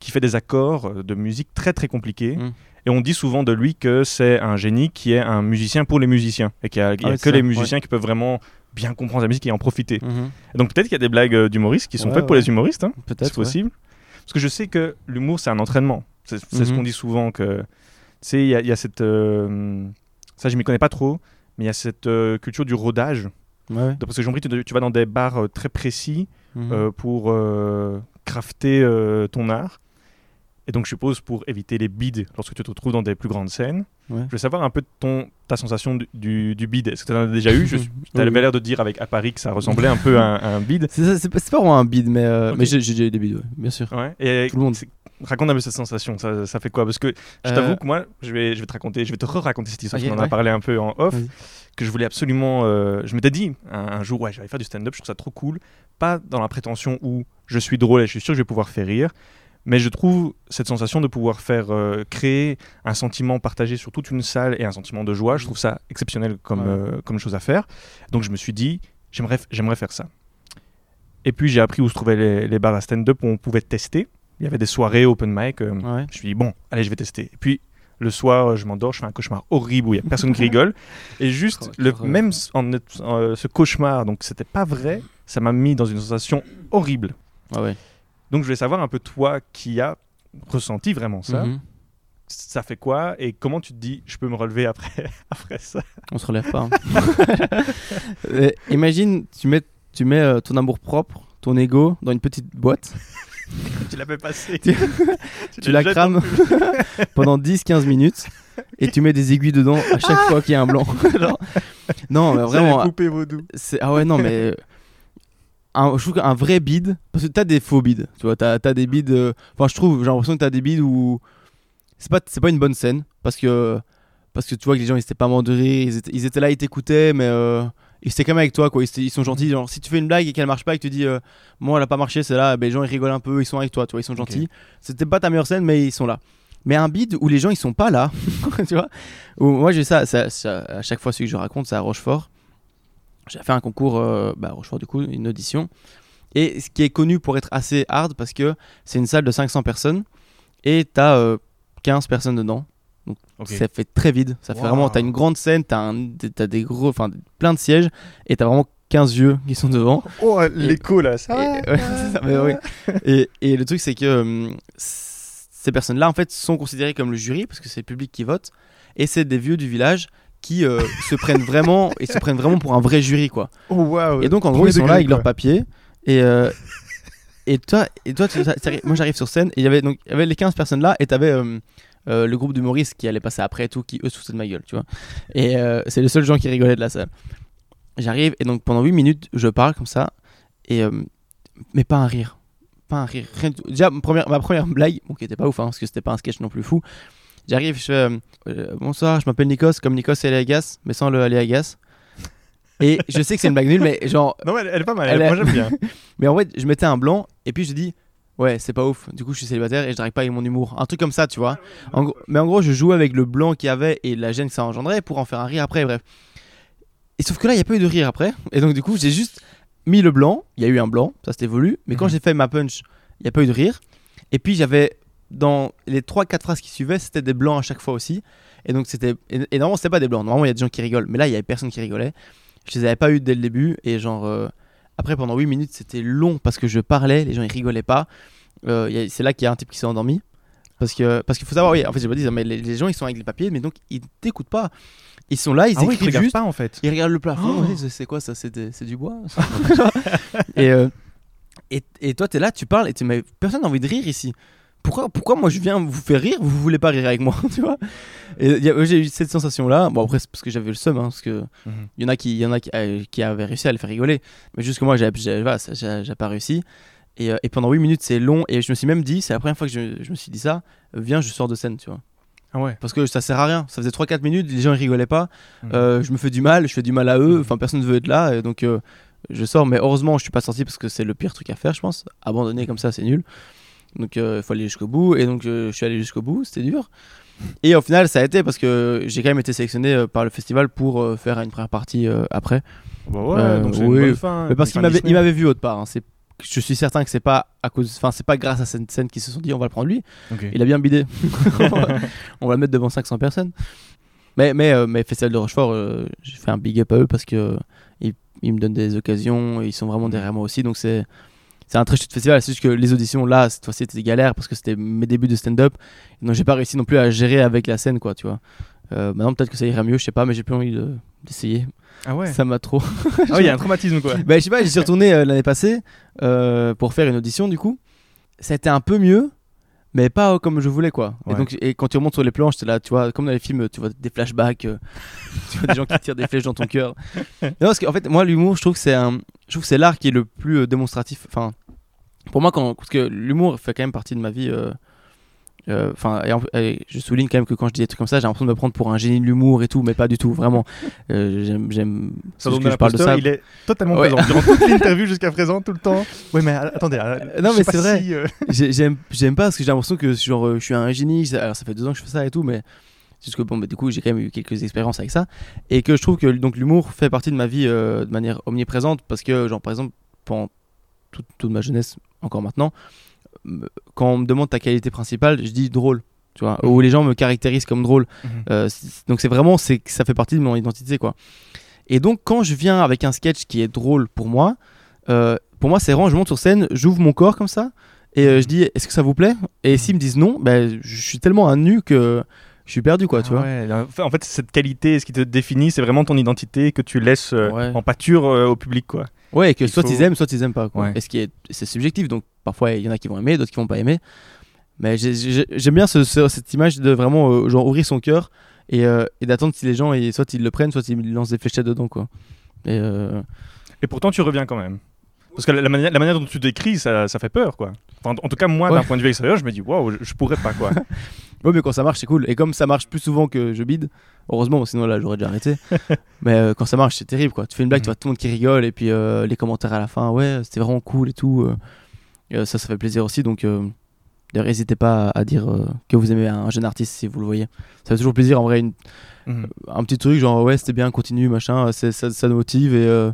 qui fait des accords euh, de musique très très compliqués. Mhm. Et on dit souvent de lui que c'est un génie qui est un musicien pour les musiciens et qu'il y a, il y a Ah que les musiciens qui peuvent vraiment bien comprendre la musique et en profiter. mhm. Et donc peut-être qu'il y a des blagues euh, d'humoristes qui sont Ouais, faites pour les humoristes. hein. peut-être. C'est possible. Parce que je sais que l'humour, c'est un entraînement. C'est ce Mhm. qu'on dit souvent. que Tu sais, il y, a- il y a cette. euh, ça, je m'y connais pas trop, mais il y a cette euh, culture du rodage. Ouais. Parce que j'ai compris, tu, tu vas dans des bars euh, très précis Mhm. euh, pour crafter ton art. Et donc, je suppose pour éviter les bides lorsque tu te retrouves dans des plus grandes scènes. Ouais. Je veux savoir un peu ton, ta sensation du, du, du bide. Est-ce que tu en as déjà eu? Tu avais oui. l'air de dire avec à Paris que ça ressemblait un peu à un, à un bide. C'est pas, vraiment un bide, mais, euh, mais j'ai déjà eu des bides, ouais, bien sûr. Ouais. Et Tout le monde. Raconte un peu cette sensation. Ça, ça fait quoi? Parce que je Euh, t'avoue que moi, je vais, je vais te raconter, je vais te re-raconter cette histoire. Ok, parce qu'on en a parlé un peu en off. Que je voulais absolument. euh, je m'étais dit un, un jour, ouais, j'allais faire du stand-up, je trouve ça trop cool. Pas dans la prétention où je suis drôle et je suis sûr que je vais pouvoir faire rire, mais je trouve cette sensation de pouvoir faire euh, créer un sentiment partagé sur toute une salle et un sentiment de joie, je trouve ça exceptionnel comme, Ouais. euh, comme chose à faire. Donc je me suis dit, j'aimerais, j'aimerais faire ça. Et puis j'ai appris où se trouvaient les, les bars à stand-up où on pouvait tester. Il y avait des soirées open mic. euh, Ouais. je me suis dit, bon, allez, je vais tester. Et puis, le soir, je m'endors, je fais un cauchemar horrible où il n'y a personne qui rigole. Et juste, le, même en, ce cauchemar, donc c'était pas vrai, ça m'a mis dans une sensation horrible. Ouais, ouais. Donc, je voulais savoir un peu, toi, qui a ressenti vraiment ça, Mhm. ça fait quoi et comment tu te dis, je peux me relever après, après ça? On se relève pas. hein. Euh, imagine, tu mets, tu mets euh, ton amour propre, ton ego dans une petite boîte, Tu passé. Tu- tu la crames pendant 10-15 minutes et tu mets des aiguilles dedans à chaque fois qu'il y a un blanc. Non, mais vraiment. coupé vos doux. Ah ouais, non, mais. Un, je trouve qu'un vrai bide, parce que t'as des faux bides, tu vois, t'as as des bides. euh, Enfin, je trouve, j'ai l'impression que t'as des bides où. C'est pas, pas une bonne scène, parce que. Parce que tu vois que les gens ils étaient pas rire, ils étaient, ils étaient là, ils t'écoutaient, mais euh, ils étaient quand même avec toi, quoi. Ils, sont gentils. Genre, si tu fais une blague et qu'elle marche pas et que tu dis, euh, moi, elle a pas marché, c'est là, ben, les gens ils rigolent un peu, ils sont avec toi, tu vois, ils sont gentils. C'était pas ta meilleure scène, mais ils sont là. Mais un bide où les gens ils sont pas là, tu vois. Où moi j'ai ça, ça, ça- à chaque fois celui que je raconte, c'est à Rochefort. J'ai fait un concours, euh, bah, à Rochefort du coup, une audition. Et ce qui est connu pour être assez hard parce que c'est une salle de 500 personnes et t'as euh, 15 personnes dedans. Ok. Ça fait très vide. Ça fait vraiment, t'as une grande scène, t'as un- t'as des gros, enfin plein de sièges et t'as vraiment 15 yeux qui sont devant. Oh, l'écho là, ça Et, ouais, c'est ça, mais oui. et, et le truc, c'est que euh, ces personnes-là, en fait, sont considérées comme le jury parce que c'est le public qui vote. Et c'est des vieux du village qui euh, se prennent vraiment et se prennent vraiment pour un vrai jury, quoi. Oh. Et donc, en gros, ils sont là avec leurs papiers. Et, euh, et toi, et toi moi, j'arrive sur scène et il y avait donc il y avait les 15 personnes là et t'avais euh, euh, le groupe d'humoristes qui allait passer après et tout, qui eux se foutaient de ma gueule, tu vois. Et c'est les seuls gens qui rigolaient de la salle. J'arrive et donc pendant 8 minutes, je parle comme ça. Et, mais pas un rire. Pas un rire. Rien du tout. Déjà, ma première, ma première blague, bon, qui était pas ouf, hein, parce que c'était pas un sketch non plus fou. J'arrive, je fais euh, euh, Bonsoir, je m'appelle Nikos, comme Nikos et Aliagas, mais sans le Aliagas. Et je sais que c'est une blague nulle, mais genre, Non, elle, elle est pas mal, Elle moi est- j'aime bien. mais en vrai, je mettais un blanc et puis je dis ouais, c'est pas ouf. Du coup, je suis célibataire et je drague pas avec mon humour. Un truc comme ça, tu vois. En gros- mais en gros, je jouais avec le blanc qu'il y avait et la gêne que ça engendrait pour en faire un rire après. Bref. Et sauf que là, il y a pas eu de rire après. Et donc, du coup, j'ai juste mis le blanc. Il y a eu un blanc, ça c'était voulu. Mais quand Mhm. j'ai fait ma punch, il y a pas eu de rire. Et puis, j'avais dans les 3-4 phrases qui suivaient, c'était des blancs à chaque fois aussi. Et donc, c'était. Et, et normalement, c'était pas des blancs. Normalement, il y a des gens qui rigolent. Mais là, il y avait personne qui rigolait. Je les avais pas eu dès le début. Et genre. euh, après, pendant 8 minutes, c'était long parce que je parlais, les gens ils rigolaient pas. Euh, c'est là qu'il y a un type qui s'est endormi. Parce que parce qu'il faut savoir, oui, en fait, j'ai pas dit mais les, les gens ils sont avec les papiers, mais donc ils t'écoutent pas. Ils sont là, ils Ah oui, écrivent regardes juste, pas en fait. ils regardent le plafond. Oh. c'est- c'est quoi ça c'est du bois et, euh, et, et toi, t'es là, tu parles et tu mais personne n'a envie de rire ici. Pourquoi, pourquoi moi je viens vous faire rire, vous voulez pas rire avec moi, tu vois? Et j'ai eu cette sensation là. Bon après c'est parce que j'avais le seum, hein, parce que Mhm. il y en a qui, y en a qui, euh, qui avaient réussi à le faire rigoler. Mais juste que moi, j'ai pas réussi. Et, euh, et pendant 8 minutes, c'est long. Et je me suis même dit, c'est la première fois que je, je me suis dit ça, viens, je sors de scène, tu vois. Ah ouais. Parce que ça sert à rien. Ça faisait 3-4 minutes, les gens ils rigolaient pas. Mhm. Euh, je me fais du mal, je fais du mal à eux. Enfin, personne ne veut être là. Et donc, euh, je sors. Mais heureusement, je suis pas sorti parce que c'est le pire truc à faire, je pense. Abandonner comme ça, c'est nul. Donc, euh, il faut aller jusqu'au bout. Et donc, euh, je suis allé jusqu'au bout. C'était dur. Et au final, ça a été parce que j'ai quand même été sélectionné euh, par le festival pour euh, faire une première partie euh, après. Bah ouais, Euh, donc c'est oui. une bonne fin. Mais parce qu'il m'avait, Disney. il m'avait vu autre part. hein. C'est, je suis certain que c'est pas à cause, enfin c'est pas grâce à cette scène qu'ils se sont dit on va le prendre lui. Il a bien bidé. on, va, on va le mettre devant 500 personnes. Mais mais euh, mais Festival de Rochefort, euh, j'ai fait un big up à eux parce que euh, ils, ils me donnent des occasions, ils sont vraiment derrière moi aussi. Donc c'est c'est un très chouette festival. C'est juste que les auditions là cette fois-ci c'était galère parce que c'était mes débuts de stand-up. Donc j'ai pas réussi non plus à gérer avec la scène quoi, tu vois. Euh, maintenant peut-être que ça irait mieux, je sais pas, mais j'ai plus envie de- d'essayer. Ah ouais. Ça m'a trop. Ah oui, il y a un traumatisme quoi. Bah, je sais pas, j'y suis retourné euh, l'année passée euh, pour faire une audition du coup. ça a été un peu mieux, mais pas euh, comme je voulais quoi. Ouais. Et donc et quand tu remontes sur les planches, t'es là, tu vois, comme dans les films, tu vois des flashbacks, euh, tu vois des gens qui tirent des flèches dans ton cœur. Non, parce qu'en fait, moi l'humour, je trouve que c'est un, je trouve que c'est l'art qui est le plus euh, démonstratif. Enfin, pour moi, quand parce que l'humour fait quand même partie de ma vie. euh, Enfin, et en- et je souligne quand même que quand je dis des trucs comme ça, j'ai l'impression de me prendre pour un génie de l'humour et tout, mais pas du tout, vraiment. Euh, j'aime, j'aime. de que je parle de ça. il est totalement Ouais. présent durant toute l'interview jusqu'à présent, tout le temps. Oui, mais euh, attendez, euh, non, mais c'est vrai. si, euh, j'aime j'aime pas parce que j'ai l'impression que genre euh, je suis un génie ça- alors ça fait deux ans que je fais ça et tout mais juste que bon bah, du coup j'ai quand même eu quelques expériences avec ça et que je trouve que donc l'humour fait partie de ma vie euh, de manière omniprésente parce que genre par exemple pendant toute, toute ma jeunesse encore maintenant euh, quand on me demande ta qualité principale je dis drôle tu vois Mhm. ou les gens me caractérisent comme drôle. Mhm. Euh, donc c'est vraiment c'est ça fait partie de mon identité quoi. Et donc quand je viens avec un sketch qui est drôle pour moi euh, pour moi c'est vraiment je monte sur scène j'ouvre mon corps comme ça et euh, je dis est-ce que ça vous plaît? Et s'ils me disent non ben je suis tellement un nu que je suis perdu quoi tu Ah vois ouais, en fait, cette qualité, ce qui te définit, c'est vraiment ton identité que tu laisses euh, Ouais. en pâture euh, au public, quoi. ouais et que Il soit faut- ils aiment soit ils aiment pas quoi. Ouais. et ce qui est c'est subjectif donc parfois il y en a qui vont aimer d'autres qui vont pas aimer mais j'ai- j'ai- j'aime bien ce- ce- cette image de vraiment euh, genre ouvrir son cœur et, et d'attendre si les gens soit ils le prennent soit ils lancent des fléchettes dedans quoi et Et pourtant, tu reviens quand même. Parce que la, manière, la manière dont tu décris, ça, ça fait peur, quoi. Enfin, en, tout cas, moi, d'un point de vue extérieur, je me dis, waouh, je, pourrais pas, quoi. Ouais, mais quand ça marche, c'est cool. Et comme ça marche plus souvent que je bide, heureusement, sinon là, j'aurais déjà arrêté. mais euh, quand ça marche, c'est terrible quoi. Tu fais une blague, tu vois tout le monde qui rigole, et puis euh, les commentaires à la fin, ouais, c'était vraiment cool et tout. euh, ça, ça fait plaisir aussi. Donc, d'ailleurs, n'hésitez pas à dire euh, que vous aimez un jeune artiste si vous le voyez. Ça fait toujours plaisir en vrai. une- Mhm. un petit truc genre, ouais, c'était bien, continue, machin, ça, ça nous motive et. euh,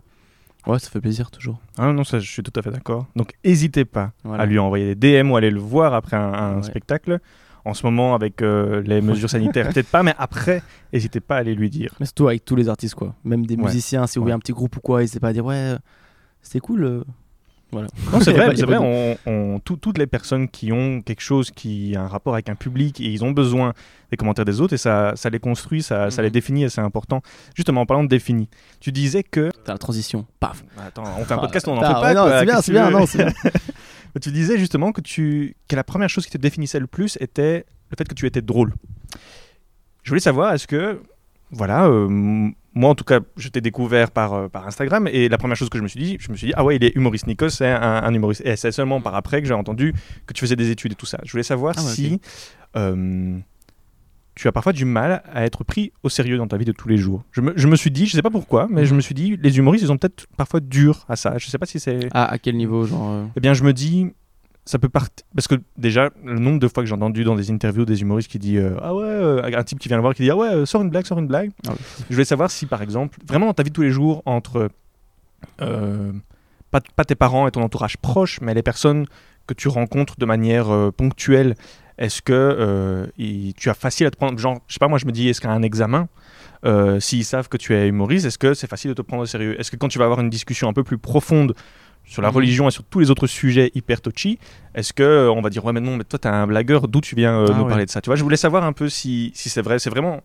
Ouais, ça fait plaisir toujours. Ah non, ça, je suis tout à fait d'accord. Donc, n'hésitez pas Voilà. à lui envoyer des DM ou aller le voir après un, un Ouais. spectacle. En ce moment, avec euh, les mesures sanitaires, peut-être pas, mais après, n'hésitez pas à aller lui dire. Mais surtout avec tous les artistes, quoi. Même des Ouais. musiciens, si vous voyez un petit groupe ou quoi, n'hésitez pas à dire, ouais, euh, c'était cool. Voilà. Non, c'est vrai, c'est vrai. On, on- tout- toutes les personnes qui ont quelque chose qui a un rapport avec un public et ils ont besoin des commentaires des autres et ça, ça les construit, ça, ça les Mhm. définit et c'est important. Justement, en parlant de défini, tu disais que. T'as la transition. Paf. Attends, on fait un podcast, on n'en Ah, fait pas. non, c'est bien, c'est bien, non, bien. tu disais justement que, tu, que la première chose qui te définissait le plus était le fait que tu étais drôle. Je voulais savoir, est-ce que, voilà, euh, moi en tout cas, je t'ai découvert par, euh, par Instagram et la première chose que je me suis dit, je me suis dit, ah ouais, il est humoriste. Nikos, c'est un, un humoriste. Et c'est seulement par après que j'ai entendu que tu faisais des études et tout ça. Je voulais savoir Ah ouais, si euh, tu as parfois du mal à être pris au sérieux dans ta vie de tous les jours. Je me, je me suis dit, je sais pas pourquoi, mais je me suis dit, les humoristes, ils ont peut-être parfois dur à ça. Je sais pas si c'est. Ah, à quel niveau genre Eh bien, je me dis, ça peut partir. Parce que déjà, le nombre de fois que j'ai entendu dans des interviews des humoristes qui disent Ah ouais, euh, un type qui vient le voir qui dit Ah ouais, euh, sors une blague, sors une blague. Ah. Je voulais savoir si, par exemple, vraiment dans ta vie de tous les jours, entre euh, pas, pas tes parents et ton entourage proche, mais les personnes que tu rencontres de manière euh, ponctuelle, est-ce que euh, tu as facile à te prendre Genre, je sais pas, moi je me dis, est-ce qu'à un examen, euh, s'ils savent que tu es humoriste, est-ce que c'est facile de te prendre au sérieux? Est-ce que quand tu vas avoir une discussion un peu plus profonde sur la religion et sur tous les autres sujets hyper touchy, est-ce que euh, on va dire ouais mais non mais toi t'es un blagueur d'où tu viens euh, Ah nous ouais. parler de ça? Tu vois je voulais savoir un peu si, si c'est vrai c'est vraiment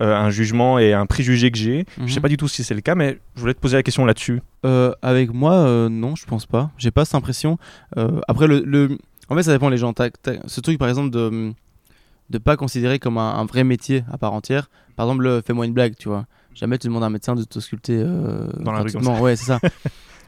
euh, un jugement et un préjugé que j'ai je sais Mhm. pas du tout si c'est le cas mais je voulais te poser la question là-dessus Euh, avec moi, non, je pense pas. J'ai pas cette impression. Après, le, le- en fait, ça dépend les gens. Ce truc, par exemple, de de pas considérer comme un, un vrai métier à part entière. Par exemple, le fais-moi une blague, tu vois. Jamais tu demandes à un médecin de te sculpter Dans la rue. Ouais, c'est ça.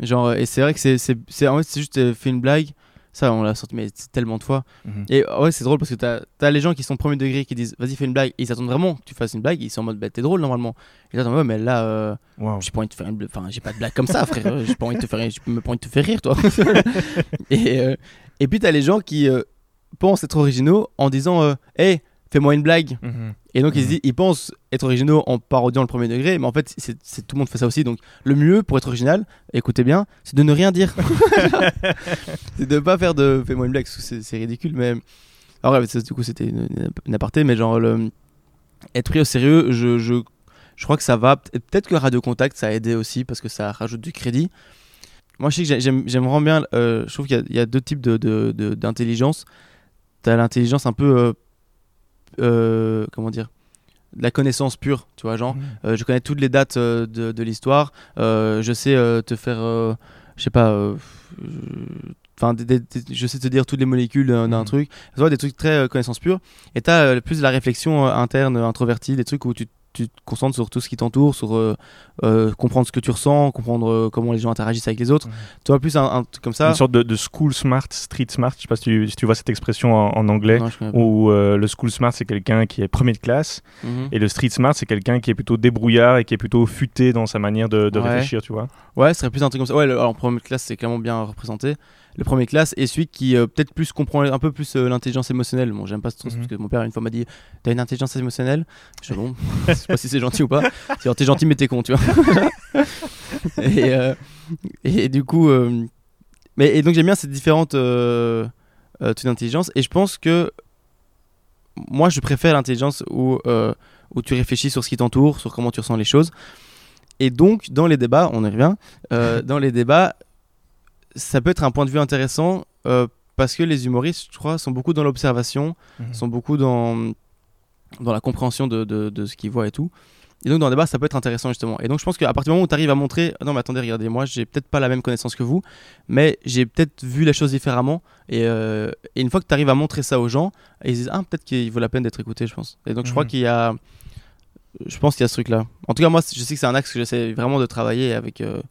Genre, et c'est vrai que c'est, en fait, c'est juste euh, fais une blague. Ça, on l'a sorti mais tellement de fois. Et euh, ouais, c'est drôle parce que t'as as les gens qui sont premier degré qui disent vas-y, fais une blague. Et ils s'attendent vraiment que tu fasses une blague. Ils sont en mode bah, t'es drôle normalement. Et en mode, ouais, mais là, euh, Waouh. j'ai pas envie de te faire une blague. Enfin, j'ai pas de blague comme ça, frère. J'ai pas envie de te faire, j'ai pas envie de te faire rire, toi. et, euh, et puis, t'as les gens qui euh, pensent être originaux en disant euh, hey, fais-moi une blague. Mhm. Et donc, ils, se Mhm. disent, ils pensent être originaux en parodiant le premier degré, mais en fait, c'est tout le monde fait ça aussi. Donc, le mieux pour être original, écoutez bien, c'est de ne rien dire. c'est de pas faire de fais-moi une blague, c'est- ridicule, mais. Alors, ouais, du coup, c'était une, une aparté, mais genre, le... être pris au sérieux, je, je, je crois que ça va. Peut- Peut-être que Radio Contact, ça a aidé aussi, parce que ça rajoute du crédit. Moi, je sais que j'ai- j'aime j'aime vraiment bien. euh, je trouve qu'il y a- il y, a deux types de, d'intelligence T'as l'intelligence un peu. euh, euh, comment dire de la connaissance pure, tu vois, genre, euh, je connais toutes les dates euh, de, de l'histoire, euh, je sais te faire, je sais pas, enfin, je sais te dire toutes les molécules d'un Mhm. truc. Tu vois, des trucs très connaissance pure. Et tu as plus de la réflexion interne, introvertie, des trucs où tu, tu te concentres sur tout ce qui t'entoure, sur euh, euh, comprendre ce que tu ressens, comprendre euh, comment les gens interagissent avec les autres. Mhm. Tu vois, plus un, un truc comme ça. Une sorte de, de school smart, street smart. Je sais pas si tu, si tu vois cette expression en, en anglais. Non. Où le school smart c'est quelqu'un qui est premier de classe Mhm. et le street smart c'est quelqu'un qui est plutôt débrouillard et qui est plutôt futé dans sa manière de, de Ouais. réfléchir, tu vois. Ouais, ce serait plus un truc comme ça. Ouais, le, alors, première classe, c'est clairement bien représenté. Le premier classe est celui qui euh, peut-être plus comprend un peu plus euh, l'intelligence émotionnelle. Bon, j'aime pas ce truc Mhm. parce que mon père une fois m'a dit T'as une intelligence émotionnelle? Je Bon, je sais pas si c'est gentil ou pas. C'est t'es gentil, mais t'es con, tu vois. et, euh, et du coup, mais et donc j'aime bien ces différentes types d'intelligence. Et je pense que moi, je préfère l'intelligence où, où tu réfléchis sur ce qui t'entoure, sur comment tu ressens les choses. Et donc, dans les débats, on y revient, euh, dans les débats, ça peut être un point de vue intéressant euh, parce que les humoristes, je crois, sont beaucoup dans l'observation, Mhm. sont beaucoup dans, dans la compréhension de, de, de ce qu'ils voient et tout. Et donc, dans le débat, ça peut être intéressant, justement. Et donc, je pense qu'à partir du moment où tu arrives à montrer Ah Non, mais attendez, regardez, moi, j'ai peut-être pas la même connaissance que vous, mais j'ai peut-être vu la chose différemment. Et, euh, et une fois que tu arrives à montrer ça aux gens, ils se disent Ah, peut-être qu'il vaut la peine d'être écouté, je pense. Et donc, je crois Mhm. qu'il y a. Je pense qu'il y a ce truc-là. En tout cas, moi, je sais que c'est un axe que j'essaie vraiment de travailler avec, euh,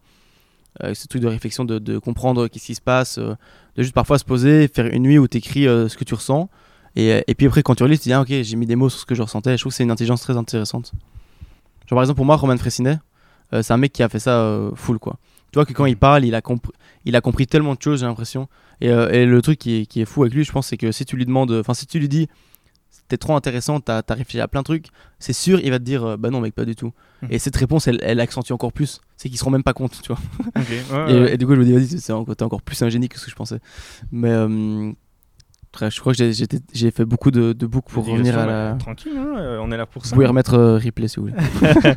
avec ce truc de réflexion, de, de comprendre qu'est-ce qui se passe, euh, de juste parfois se poser, faire une nuit où tu écris ce que tu ressens. Et, et puis après, quand tu relis, tu te dis, ah, ok, j'ai mis des mots sur ce que je ressentais. Je trouve que c'est une intelligence très intéressante. Genre, par exemple, pour moi, Roman Fressinet, euh, c'est un mec qui a fait ça euh, full, quoi. Tu vois que quand il parle, il a, compris il a compris tellement de choses, j'ai l'impression. Et, euh, et le truc qui est, qui est fou avec lui, je pense, c'est que si tu lui demandes, enfin, si tu lui dis, t'es trop intéressant, t'as as réfléchi à plein de trucs, c'est sûr, il va te dire, euh, bah non, mec, pas du tout. Mhm. Et cette réponse, elle, elle accentue encore plus. C'est qu'il se rend même pas compte, tu vois. Ouais, Et, ouais. et du coup, je me dis, vas-y, c'est encore, t'es encore plus un génie que ce que je pensais. Mais euh, après, je crois que j'ai- fait beaucoup de, de books pour revenir à la. Tranquille, hein, euh, on est là pour Vous ça. pouvez remettre euh, replay si vous voulez.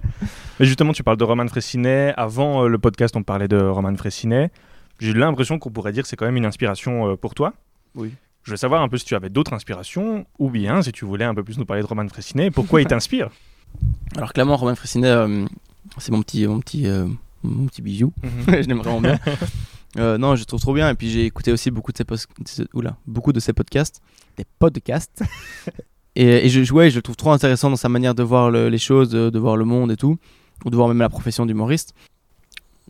Mais justement, tu parles de Roman Fressinet. Avant euh, le podcast, on parlait de Roman Fressinet. J'ai l'impression qu'on pourrait dire que c'est quand même une inspiration euh, pour toi. Oui. Je veux savoir un peu si tu avais d'autres inspirations, ou bien si tu voulais un peu plus nous parler de Roman Fressinet, pourquoi il t'inspire? Alors, clairement, Romain Fressinet, euh, c'est mon petit, mon, petit, euh, mon petit bijou. je l'aime vraiment bien. Euh, non, je le trouve trop bien. Et puis, j'ai écouté aussi beaucoup de ses, oula, beaucoup de ses podcasts. Des podcasts. et, et je, ouais, je le trouve trop intéressant dans sa manière de voir le- les choses, de, de voir le monde et tout. Ou de voir même la profession d'humoriste.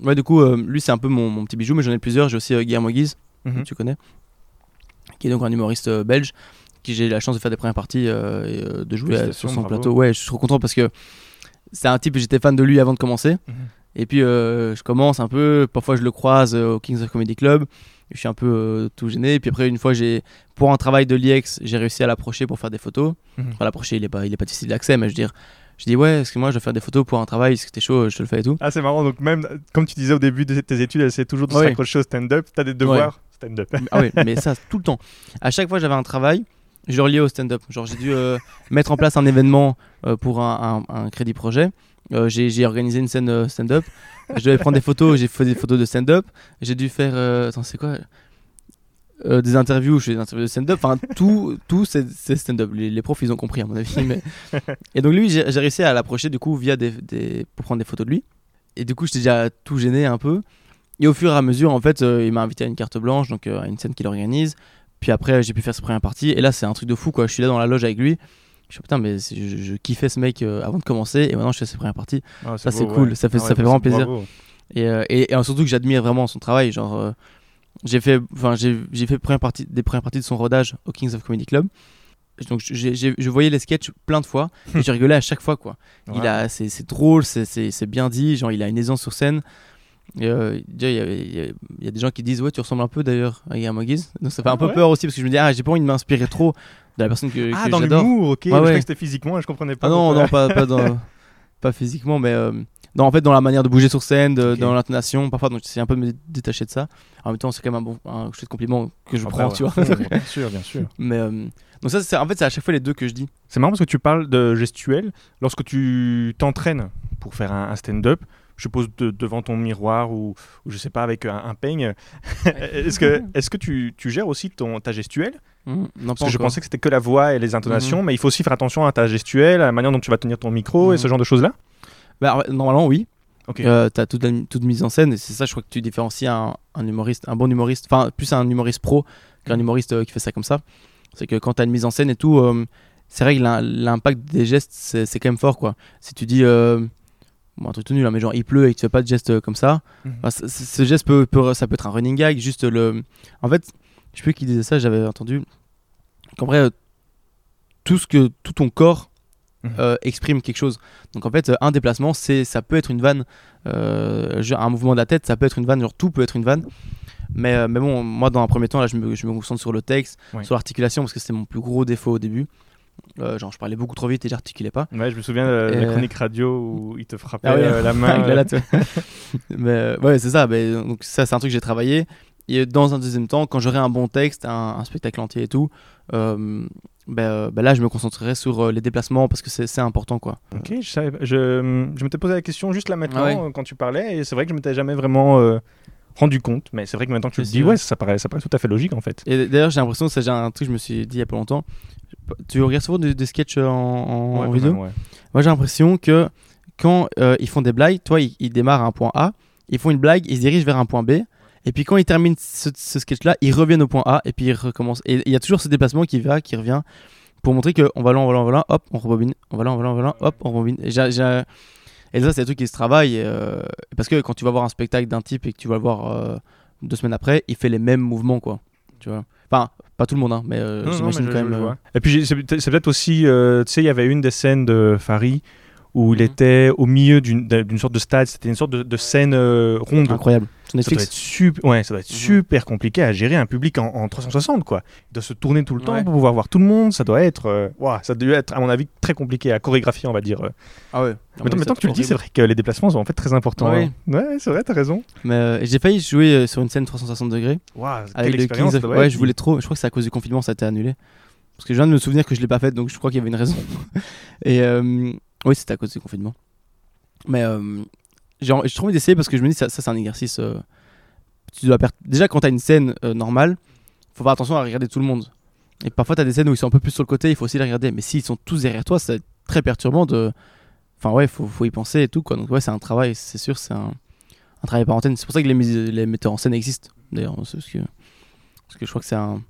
Ouais, du coup, lui, c'est un peu mon, mon petit bijou, mais j'en ai plusieurs. J'ai aussi Guillermo Guise. Mhm. que tu connais, qui est donc un humoriste euh, belge, qui j'ai la chance de faire des premières parties euh, et euh, de jouer sur son bravo. plateau. Ouais, je suis trop content parce que c'est un type, j'étais fan de lui avant de commencer. Mhm. Et puis euh, je commence un peu, parfois je le croise au Kings of Comedy Club. Je suis un peu euh, tout gêné. Et puis après, une fois, j'ai pour un travail de l'IEX, j'ai réussi à l'approcher pour faire des photos. Mhm. Enfin, l'approcher, il est pas, il est pas difficile d'accès, mais je veux dire, je dis ouais, excuse-moi, je vais faire des photos pour un travail. Que t'es chaud Je te le fais et tout. Ah, c'est marrant. Donc, même comme tu disais au début de tes études, essaie toujours de se Ouais. raccrocher au stand-up. T'as des devoirs stand-up. Ah ouais, mais ça, tout le temps. À chaque fois, j'avais un travail, je le reliais au stand-up. Genre, j'ai dû euh, mettre en place un événement euh, pour un, un- un crédit projet. Euh, j'ai organisé une scène stand-up. Je devais prendre des photos, j'ai fait des photos de stand-up. J'ai dû faire. attends, c'est quoi des interviews, je fais des interviews de stand-up, enfin tout, tout c'est stand-up. Les, les profs ils ont compris à mon avis. Mais... Et donc lui j'ai j'ai réussi à l'approcher du coup via des, des- pour prendre des photos de lui. Et du coup j'étais déjà tout gêné un peu. Et au fur et à mesure en fait euh, il m'a invité à une carte blanche, donc euh, à une scène qu'il organise. Puis après j'ai pu faire sa première partie. Et là c'est un truc de fou quoi. Je suis là dans la loge avec lui. Je suis putain mais je, je kiffais ce mec euh, avant de commencer et maintenant je fais ses premières parties. Ah, Ça, c'est cool. ouais. Ça fait- Ah ça fait vraiment plaisir. Et, et, et surtout que j'admire vraiment son travail. Genre, j'ai fait, j'ai j'ai fait première partie, des premières parties de son rodage au Kings of Comedy Club. Donc, j'ai- j'ai- je voyais les sketchs plein de fois et je rigolais à chaque fois, quoi. Il a, c'est drôle, c'est bien dit. Genre, il a une aisance sur scène. Et, euh, il y, a- il y a- il y a- il y a des gens qui disent ouais tu ressembles un peu d'ailleurs à Guillermo Guise donc ça fait Ah un peu ouais peur aussi parce que je me dis ah j'ai pas envie de m'inspirer trop de la personne que, Ah, que dans l'humour, ok. je ouais. que c'était physiquement je comprenais pas. ah non, non, pas, pas, dans, pas physiquement, mais euh, non, en fait, dans la manière de bouger sur scène, de- dans l'intonation, parfois, donc j'essaie un peu de me détacher de ça. En même temps, c'est quand même un bon un chouette compliment que je Ah bah prends, ouais, tu vois. bien sûr, bien sûr. mais euh, donc, ça, c'est en fait, c'est à chaque fois les deux que je dis. C'est marrant parce que tu parles de gestuel. Lorsque tu t'entraînes pour faire un, un stand-up, je suppose de- devant ton miroir ou, ou je sais pas avec un, un peigne, est-ce que, est que tu, tu gères aussi ton, ta gestuelle? Non, Parce que je pensais que c'était que la voix et les intonations, mais il faut aussi faire attention à ta gestuelle, à la manière dont tu vas tenir ton micro et ce genre de choses-là? Bah, alors, normalement, oui. Ok. Euh, t'as toute, la- toute mise en scène et c'est ça je crois que tu différencies un, un humoriste un bon humoriste enfin plus un humoriste pro qu'un humoriste euh, qui fait ça comme ça c'est que quand t'as une mise en scène et tout euh, c'est vrai que l'im- l'impact des gestes c'est c'est quand même fort quoi si tu dis euh, bon, un truc tout nul hein, mais genre il pleut et que tu fais pas de geste euh, comme ça Mhm. enfin, ce geste peut, peut- ça peut être un running gag juste le en fait je sais plus qui disait ça j'avais entendu qu'en vrai euh, tout ce que tout ton corps Mhm. euh, exprime quelque chose. Donc en fait, un déplacement, c'est ça peut être une vanne, euh, un mouvement de la tête, ça peut être une vanne, genre tout peut être une vanne. Mais, euh, mais bon, moi dans un premier temps, là, je me, je me concentre sur le texte, sur l'articulation, parce que c'était mon plus gros défaut au début. Euh, genre, je parlais beaucoup trop vite et j'articulais pas. Ouais, je me souviens de la Et, euh, chronique radio où il te frappait Ah euh, la main. La latte, ouais. mais ouais, c'est ça. mais, donc ça, c'est un truc que j'ai travaillé. Et dans un deuxième temps, quand j'aurai un bon texte, un, un spectacle entier et tout, euh, ben, ben là, je me concentrerai sur les déplacements parce que c'est important, quoi. Ok, je, savais je, je m'étais posé la question juste là maintenant Ah ouais. quand tu parlais et c'est vrai que je m'étais jamais vraiment rendu compte, mais c'est vrai que maintenant que tu le dis, ouais, ça paraît, ça paraît tout à fait logique en fait. Et d'ailleurs, j'ai l'impression que ça, j'ai un truc que je me suis dit il y a pas longtemps. Tu regardes souvent des, des sketchs en, en- Ouais, vidéo même, ouais. Moi, j'ai l'impression que quand euh, ils font des blagues, toi, ils, ils démarrent à un point A, ils font une blague, ils se dirigent vers un point B, et puis quand ils terminent ce, ce sketch-là, ils reviennent au point A, et puis ils recommencent. Et il y a toujours ce déplacement qui va, qui revient, pour montrer que on va là, on va là, on va là, hop, on rebobine, on va là, on va là, on va là, hop, on rebobine. Et, j'ai- et ça, c'est des trucs qui se travaillent, euh, parce que quand tu vas voir un spectacle d'un type et que tu vas le voir euh, deux semaines après, il fait les mêmes mouvements, quoi. Tu vois? Enfin, pas tout le monde, hein, mais euh, Non, non, j'imagine quand je même. euh. Et puis c'est peut-être c'est peut-être aussi, euh, tu sais, il y avait une des scènes de Farid où il Mhm. était au milieu d'une sorte de stade, c'était une sorte de, de scène euh, ronde. incroyable. Ça doit être super, ouais, ça doit être Mhm. super compliqué à gérer un public en, en 360 quoi. Il doit se tourner tout le temps pour pouvoir voir tout le monde. Ça doit être, euh, ouah, ça doit être à mon avis très compliqué à chorégraphier, on va dire. Ah ouais. Maintenant, maintenant que tu le dis, c'est vrai que les déplacements sont en fait très importants. Ouais. hein. Ouais, c'est vrai, t'as raison. Mais euh, j'ai failli jouer euh, sur une scène 360 degrés. Waouh, Avec le Kings of... Ouais, je voulais trop. Je crois que c'est à cause du confinement, ça a été annulé. Parce que je viens de me souvenir que je l'ai pas fait, donc je crois qu'il y avait une raison. Et euh, oui, c'était à cause du confinement. Mais euh, j'ai envie d'essayer parce que je me dis, ça, ça c'est un exercice. euh, tu dois. Déjà, quand t'as une scène euh, normale, faut faire attention à regarder tout le monde. Et parfois, t'as des scènes où ils sont un peu plus sur le côté, il faut aussi les regarder. Mais s'ils sont tous derrière toi, c'est très perturbant de. Enfin, ouais, faut, faut y penser et tout, quoi. Donc, ouais, c'est un travail, c'est sûr, c'est un, travail par antenne. C'est pour ça que les, les metteurs en scène existent, d'ailleurs. Parce que, parce que je crois que c'est un.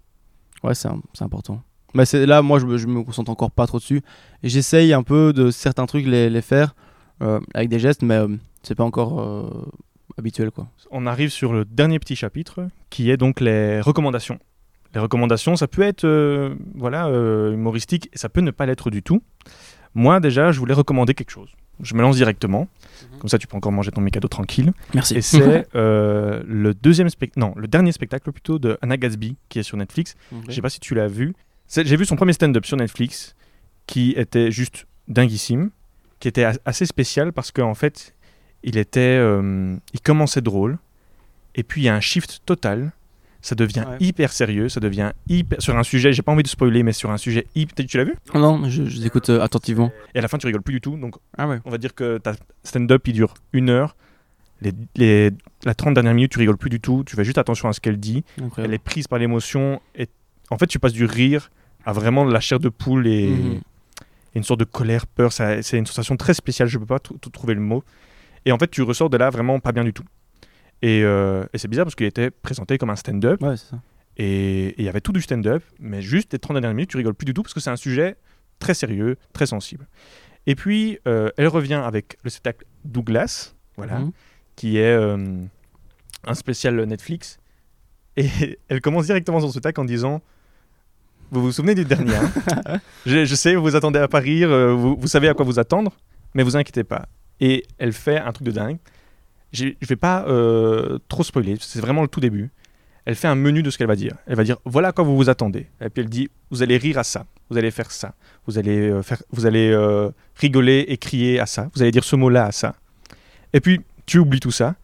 Ouais, c'est important. Mais c'est là, moi, je me, je me concentre encore pas trop dessus. J'essaye un peu de certains trucs les, les faire euh, avec des gestes, mais euh, c'est pas encore euh, habituel, quoi. On arrive sur le dernier petit chapitre qui est donc les recommandations. Les recommandations, ça peut être euh, voilà euh, humoristique, et ça peut ne pas l'être du tout. Moi déjà, je voulais recommander quelque chose. Je me lance directement, comme ça tu peux encore manger ton Mikado tranquille. Merci. Et c'est euh, le deuxième spectacle, non, le dernier spectacle plutôt de Anna Gatsby qui est sur Netflix. Je sais pas si tu l'as vu. J'ai vu son premier stand-up sur Netflix qui était juste dinguissime, qui était assez spécial parce qu'en fait, il était, euh, il commençait drôle et puis il y a un shift total. Ça devient Ouais. hyper sérieux, ça devient hyper sur un sujet. J'ai pas envie de spoiler, mais sur un sujet hyper. Tu l'as vu? Non, je, je t'écoute euh, attentivement. Et à la fin, tu rigoles plus du tout. Donc, Ah ouais. on va dire que ta stand-up il dure une heure. Les, les- la 30 dernières minutes, tu rigoles plus du tout. Tu fais juste attention à ce qu'elle dit. Elle est prise par l'émotion. Et en fait, tu passes du rire à vraiment de la chair de poule et, Mhm. et une sorte de colère, peur. C'est une sensation très spéciale. Je peux pas trouver le mot. Et en fait, tu ressors de là vraiment pas bien du tout. Et, euh, et c'est bizarre parce qu'il était présenté comme un stand-up. Ouais, et il y avait tout du stand-up. Mais juste les 30 dernières minutes, tu rigoles plus du tout parce que c'est un sujet très sérieux, très sensible. Et puis, euh, elle revient avec le spectacle Douglas. Voilà Mhm. qui est euh, un spécial Netflix. Et elle commence directement son spectacle en disant Vous vous souvenez du dernier hein je, je sais, vous vous attendez à pas rire, euh, vous, vous savez à quoi vous attendre, mais vous inquiétez pas. Et elle fait un truc de dingue. Je vais pas euh, trop spoiler, c'est vraiment le tout début. Elle fait un menu de ce qu'elle va dire. Elle va dire Voilà à quoi vous vous attendez. Et puis elle dit Vous allez rire à ça, vous allez faire ça, vous allez, euh, faire, vous allez euh, rigoler et crier à ça, vous allez dire ce mot-là à ça. Et puis tu oublies tout ça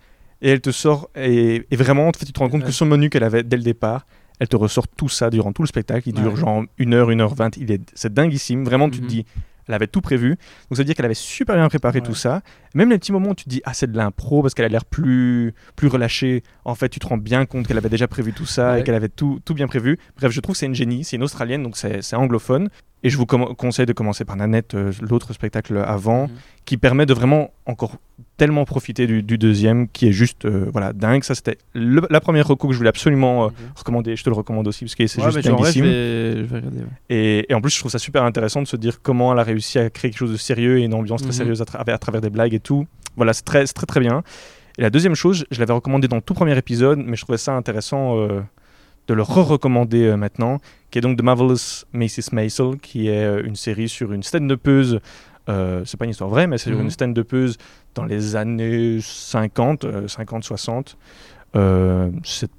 et elle te sort et, et vraiment en fait, tu te rends compte que son menu qu'elle avait dès le départ elle te ressort tout ça durant tout le spectacle. Il dure Ouais. genre une heure une heure vingt. Il est c'est dinguissime. Vraiment tu te Mhm. dis elle avait tout prévu. Donc ça veut dire qu'elle avait super bien préparé Ouais. tout ça. Même les petits moments où tu te dis ah c'est de l'impro parce qu'elle a l'air plus plus relâchée. En fait tu te rends bien compte qu'elle avait déjà prévu tout ça Ouais. et qu'elle avait tout, tout bien prévu. Bref je trouve que c'est une génie. C'est une australienne donc c'est anglophone Et je vous conseille de commencer par Nanette, euh, l'autre spectacle avant, Mhm. qui permet de vraiment encore tellement profiter du, du deuxième, qui est juste euh, voilà dingue. Ça, c'était la première reco que je voulais absolument euh, Ok. recommander. Je te le recommande aussi parce que c'est Ouais, juste vrai, je dinguissime. vais, je vais regarder. ouais. Et, et en plus, je trouve ça super intéressant de se dire comment elle a réussi à créer quelque chose de sérieux et une ambiance très Mhm. sérieuse à, tra- à travers des blagues et tout. Voilà, c'est très, très très bien. Et la deuxième chose, je l'avais recommandé dans le tout premier épisode, mais je trouvais ça intéressant de le re-recommander euh, maintenant, qui est donc The Marvelous Mrs. Maisel, qui est euh, une série sur une stand-upeuse. Euh, c'est pas une histoire vraie, mais c'est sur Mhm. une stand-upeuse dans les années 50, euh, 50-60. Euh, c'est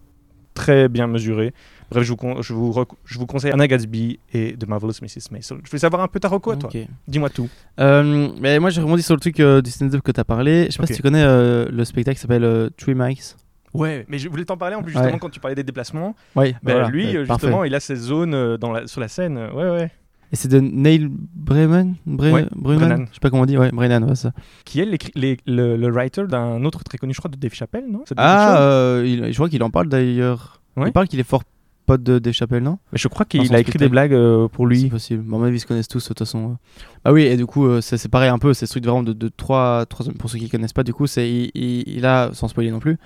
très bien mesuré. Bref, je vous, je vous, je vous conseille Anna Gatsby et The Marvelous Mrs. Maisel. Je voulais savoir un peu ta reco, toi. Dis-moi tout. Euh, mais moi, j'ai rebondi sur le truc euh, du stand-up que tu as parlé. Je sais pas si tu connais euh, le spectacle qui s'appelle Three Mics. Ouais, mais je voulais t'en parler en plus justement Ouais. quand tu parlais des déplacements. Oui, Ben, lui, euh, parfait. justement, il a ses zones euh, dans la, sur la scène. Ouais, ouais. Et c'est de Neil Bremen Bre- Ouais, Brennan. Je sais pas comment on dit. Ouais, Brennan, ouais, ça. Qui est les- le, le writer d'un autre très connu, je crois, de Dave Chappelle, non? Ah, euh, il- je crois qu'il en parle d'ailleurs. Ouais. Il parle qu'il est fort pote de Dave Chappelle, non? Mais je crois qu'il a écrit des blagues euh, pour C'est lui. possible. Bon, à mon avis, ils se connaissent tous de toute façon. Ah oui, et du coup, euh, c'est c'est pareil un peu. C'est ce truc vraiment de, de trois, trois. Pour ceux qui connaissent pas, du coup, c'est il, il- il a, sans spoiler non plus,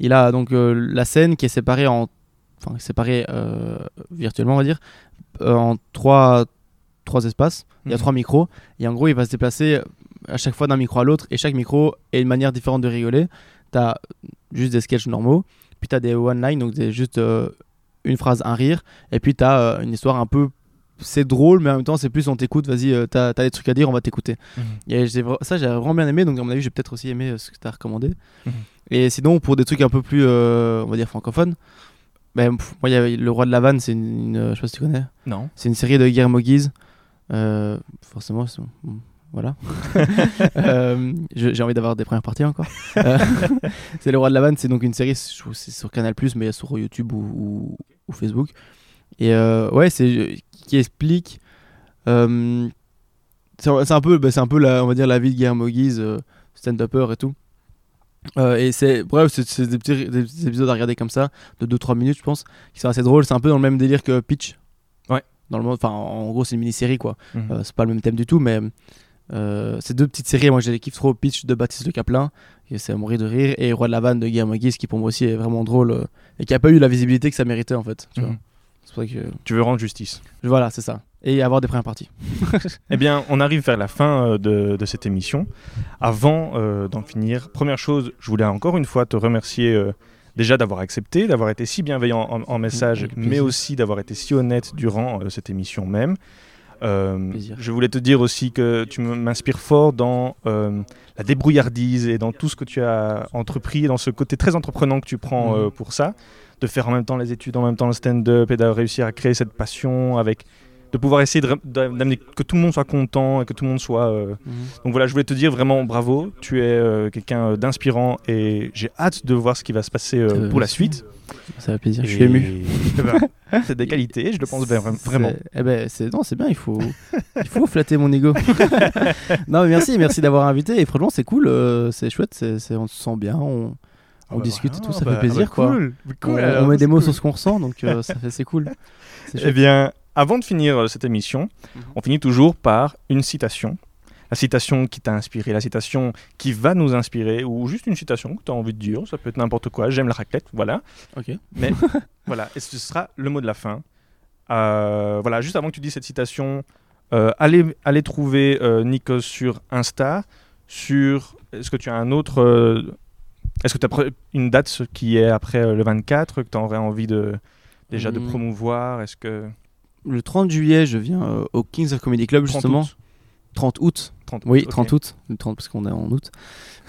il a donc euh, la scène qui est séparée en. Enfin, séparée euh, virtuellement, on va dire, euh, en trois, trois espaces. Il y a Mhm. trois micros. Et en gros, il va se déplacer à chaque fois d'un micro à l'autre. Et chaque micro est une manière différente de rigoler. T'as juste des sketchs normaux. Puis t'as des one-line, donc c'est juste une phrase, un rire. Et puis t'as une histoire un peu. C'est drôle, mais en même temps, c'est plus on t'écoute. Vas-y, euh, t'as des trucs à dire, on va t'écouter. Mhm. Et ça, j'ai vraiment bien aimé. Donc, à mon avis, j'ai peut-être aussi aimé euh, ce que t'as recommandé. Mhm. Et sinon, pour des trucs un peu plus, euh, on va dire, francophones, ben, pff, moi, y avait Le Roi de la Vanne, c'est une, une- Je sais pas si tu connais. Non. C'est une série de Guillermo Guise. Euh, forcément, voilà. Euh, J'ai envie d'avoir des premières parties encore. Euh, c'est Le Roi de la Vanne, c'est donc une série, c'est sur Canal, mais sur YouTube ou, ou- ou Facebook. Et euh, ouais, c'est qui explique. euh, c'est un peu, bah, c'est un peu la, on va dire la vie de Guillermo Guise, euh, stand-upper et tout. Euh, et c'est bref, c'est des petits, des épisodes à regarder comme ça, de 2-3 minutes, je pense, qui sont assez drôles. C'est un peu dans le même délire que Pitch. Ouais. Dans le monde, enfin, en gros, c'est une mini-série quoi. Mhm. Euh, c'est pas le même thème du tout, mais c'est deux petites séries. Moi, je les kiffe trop. Pitch de Baptiste Le Caplin, et c'est à mourir de rire, et Roi de la Vanne de Guillermo Guise, qui pour moi aussi est vraiment drôle et qui a pas eu la visibilité que ça méritait en fait. Tu vois. C'est pour ça que Tu veux rendre justice. voilà, c'est ça. Et avoir des premières parties. Eh bien, on arrive vers la fin euh, de, de cette émission. Avant euh, d'en finir, première chose, je voulais encore une fois te remercier euh, déjà d'avoir accepté, d'avoir été si bienveillant en, en message, mais aussi d'avoir été si honnête durant euh, cette émission même. Euh, je voulais te dire aussi que tu m'inspires fort dans euh, la débrouillardise et dans tout ce que tu as entrepris, dans ce côté très entreprenant que tu prends euh, Mhm. pour ça, de faire en même temps les études, en même temps le stand-up et de réussir à créer cette passion avec de pouvoir essayer d'amener que tout le monde soit content et que tout le monde soit euh, donc voilà je voulais te dire vraiment bravo tu es euh, quelqu'un euh, d'inspirant et j'ai hâte de voir ce qui va se passer euh, pour la suite Ça fait plaisir. Je suis ému. Eh ben, c'est des qualités je le pense vra- vraiment Eh ben, c'est non, c'est bien. Il faut, il faut flatter mon ego. non, mais merci, merci d'avoir invité. Et franchement, c'est cool. c'est chouette. c'est c'est- on se sent bien. On, on Ah bah discute et tout. Ça bah- fait plaisir, ah bah quoi. cool, cool, on, alors, on met des mots cool. sur ce qu'on ressent, donc euh, c'est cool. Eh bien, avant de finir euh, cette émission, Mhm. on finit toujours par une citation. La citation qui t'a inspiré, la citation qui va nous inspirer, ou juste une citation que tu as envie de dire. Ça peut être n'importe quoi. J'aime la raclette, voilà. Ok. Mais voilà, et ce sera le mot de la fin. Euh, voilà, juste avant que tu dises cette citation, euh, allez, allez trouver euh, Nikos sur Insta. Sur, est-ce que tu as un autre, euh, est-ce que tu as une date qui est après euh, le 24 que tu aurais envie de déjà de Hmm. promouvoir? Est-ce que Le 30 juillet, je viens euh, au Kings of Comedy Club 30 justement. août 30 août. 30 Oui, ok. 30 août. Le 30 parce qu'on est en août.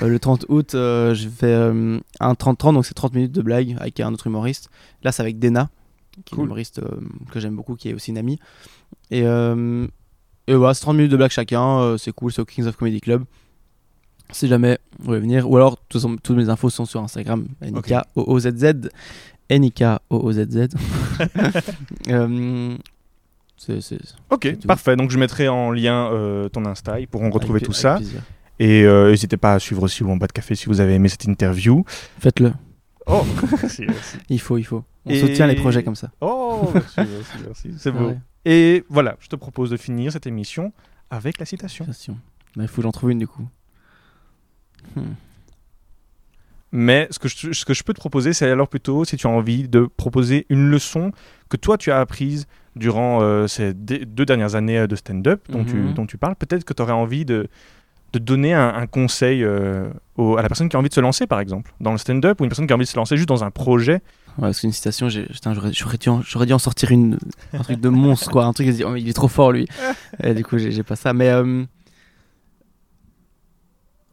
Euh, le 30 août, euh, je fais un 30-30, donc c'est 30 minutes de blague avec un autre humoriste. Là, c'est avec Dena, qui est une humoriste que j'aime beaucoup, qui est aussi une amie. Et, et voilà, c'est 30 minutes de blague chacun. c'est cool, c'est au Kings of Comedy Club. Si jamais vous voulez venir, ou alors toutes mes infos sont sur Instagram, N-I-K-O-O-Z-Z. N-I-K-O-O-Z-Z. Euh, c'est- c'est- Ok, parfait. Donc je mettrai en lien euh, ton Insta. Ils pourront retrouver avec- tout avec ça. plaisir. Et euh, n'hésitez pas à suivre aussi en bas de café si vous avez aimé cette interview. Faites-le. Oh, merci, merci. Il faut, il faut. On Et- soutient les projets comme ça. Oh, merci, merci, merci. C'est beau. Ouais, Et voilà, je te propose de finir cette émission avec la citation. il faut que j'en trouve une du coup. Hmm. Mais ce que, je, ce que je peux te proposer, c'est alors plutôt, si tu as envie, de proposer une leçon que toi tu as apprise durant euh, ces deux dernières années euh, de stand-up dont, tu, Mhm. dont tu parles. Peut-être que tu aurais envie de, de donner un, un conseil euh, au- à la personne qui a envie de se lancer, par exemple, dans le stand-up, ou une personne qui a envie de se lancer juste dans un projet. Ouais, c'est une citation, j'aurais, dû en, j'aurais dû en sortir une, un truc de monstre, quoi. Un truc, oh, il est trop fort, lui. Et du coup, j'ai, j'ai pas ça. Mais. euh,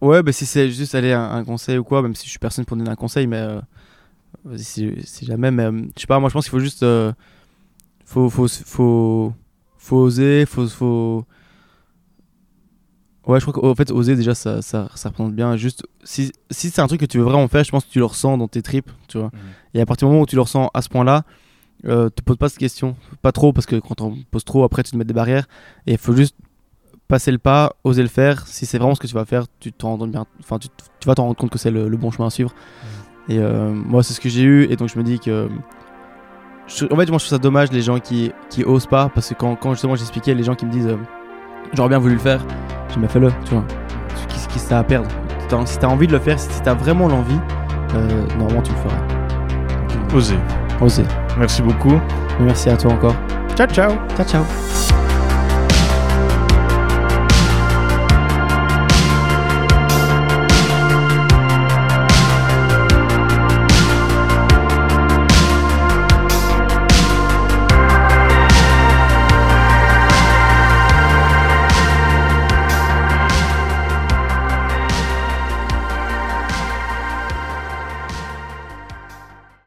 Ouais, bah, si c'est juste aller un, un conseil ou quoi, même si je suis personne pour donner un conseil, mais. euh, si, si jamais, mais. euh, je sais pas, moi, je pense qu'il faut juste. euh, faut, faut, faut, faut oser, faut. faut... Ouais, je crois qu'en fait, oser, déjà, ça, ça, ça représente bien. Juste, si, si c'est un truc que tu veux vraiment faire, je pense que tu le ressens dans tes tripes, tu vois. Et à partir du moment où tu le ressens à ce point-là, euh, te pose pas cette question. Pas trop, parce que quand on pose trop, après tu te mets des barrières. Et il faut juste passer le pas, oser le faire. Si c'est vraiment ce que tu vas faire, tu, rends bien, enfin, tu, tu vas t'en rendre compte que c'est le, le bon chemin à suivre. Et euh, moi, c'est ce que j'ai eu. Et donc, je me dis que. je- en fait, moi, je trouve ça dommage les gens qui, qui osent pas. Parce que quand, quand justement j'expliquais, les gens qui me disent euh, J'aurais bien voulu le faire, j'ai mais fais-le, tu vois. Qu'est-ce que ça à perdre T'as- Si t'as envie de le faire, si t'as vraiment l'envie, euh, normalement tu le feras. Oser. Osez. Merci beaucoup. Merci à toi encore. Ciao, ciao. Ciao, ciao.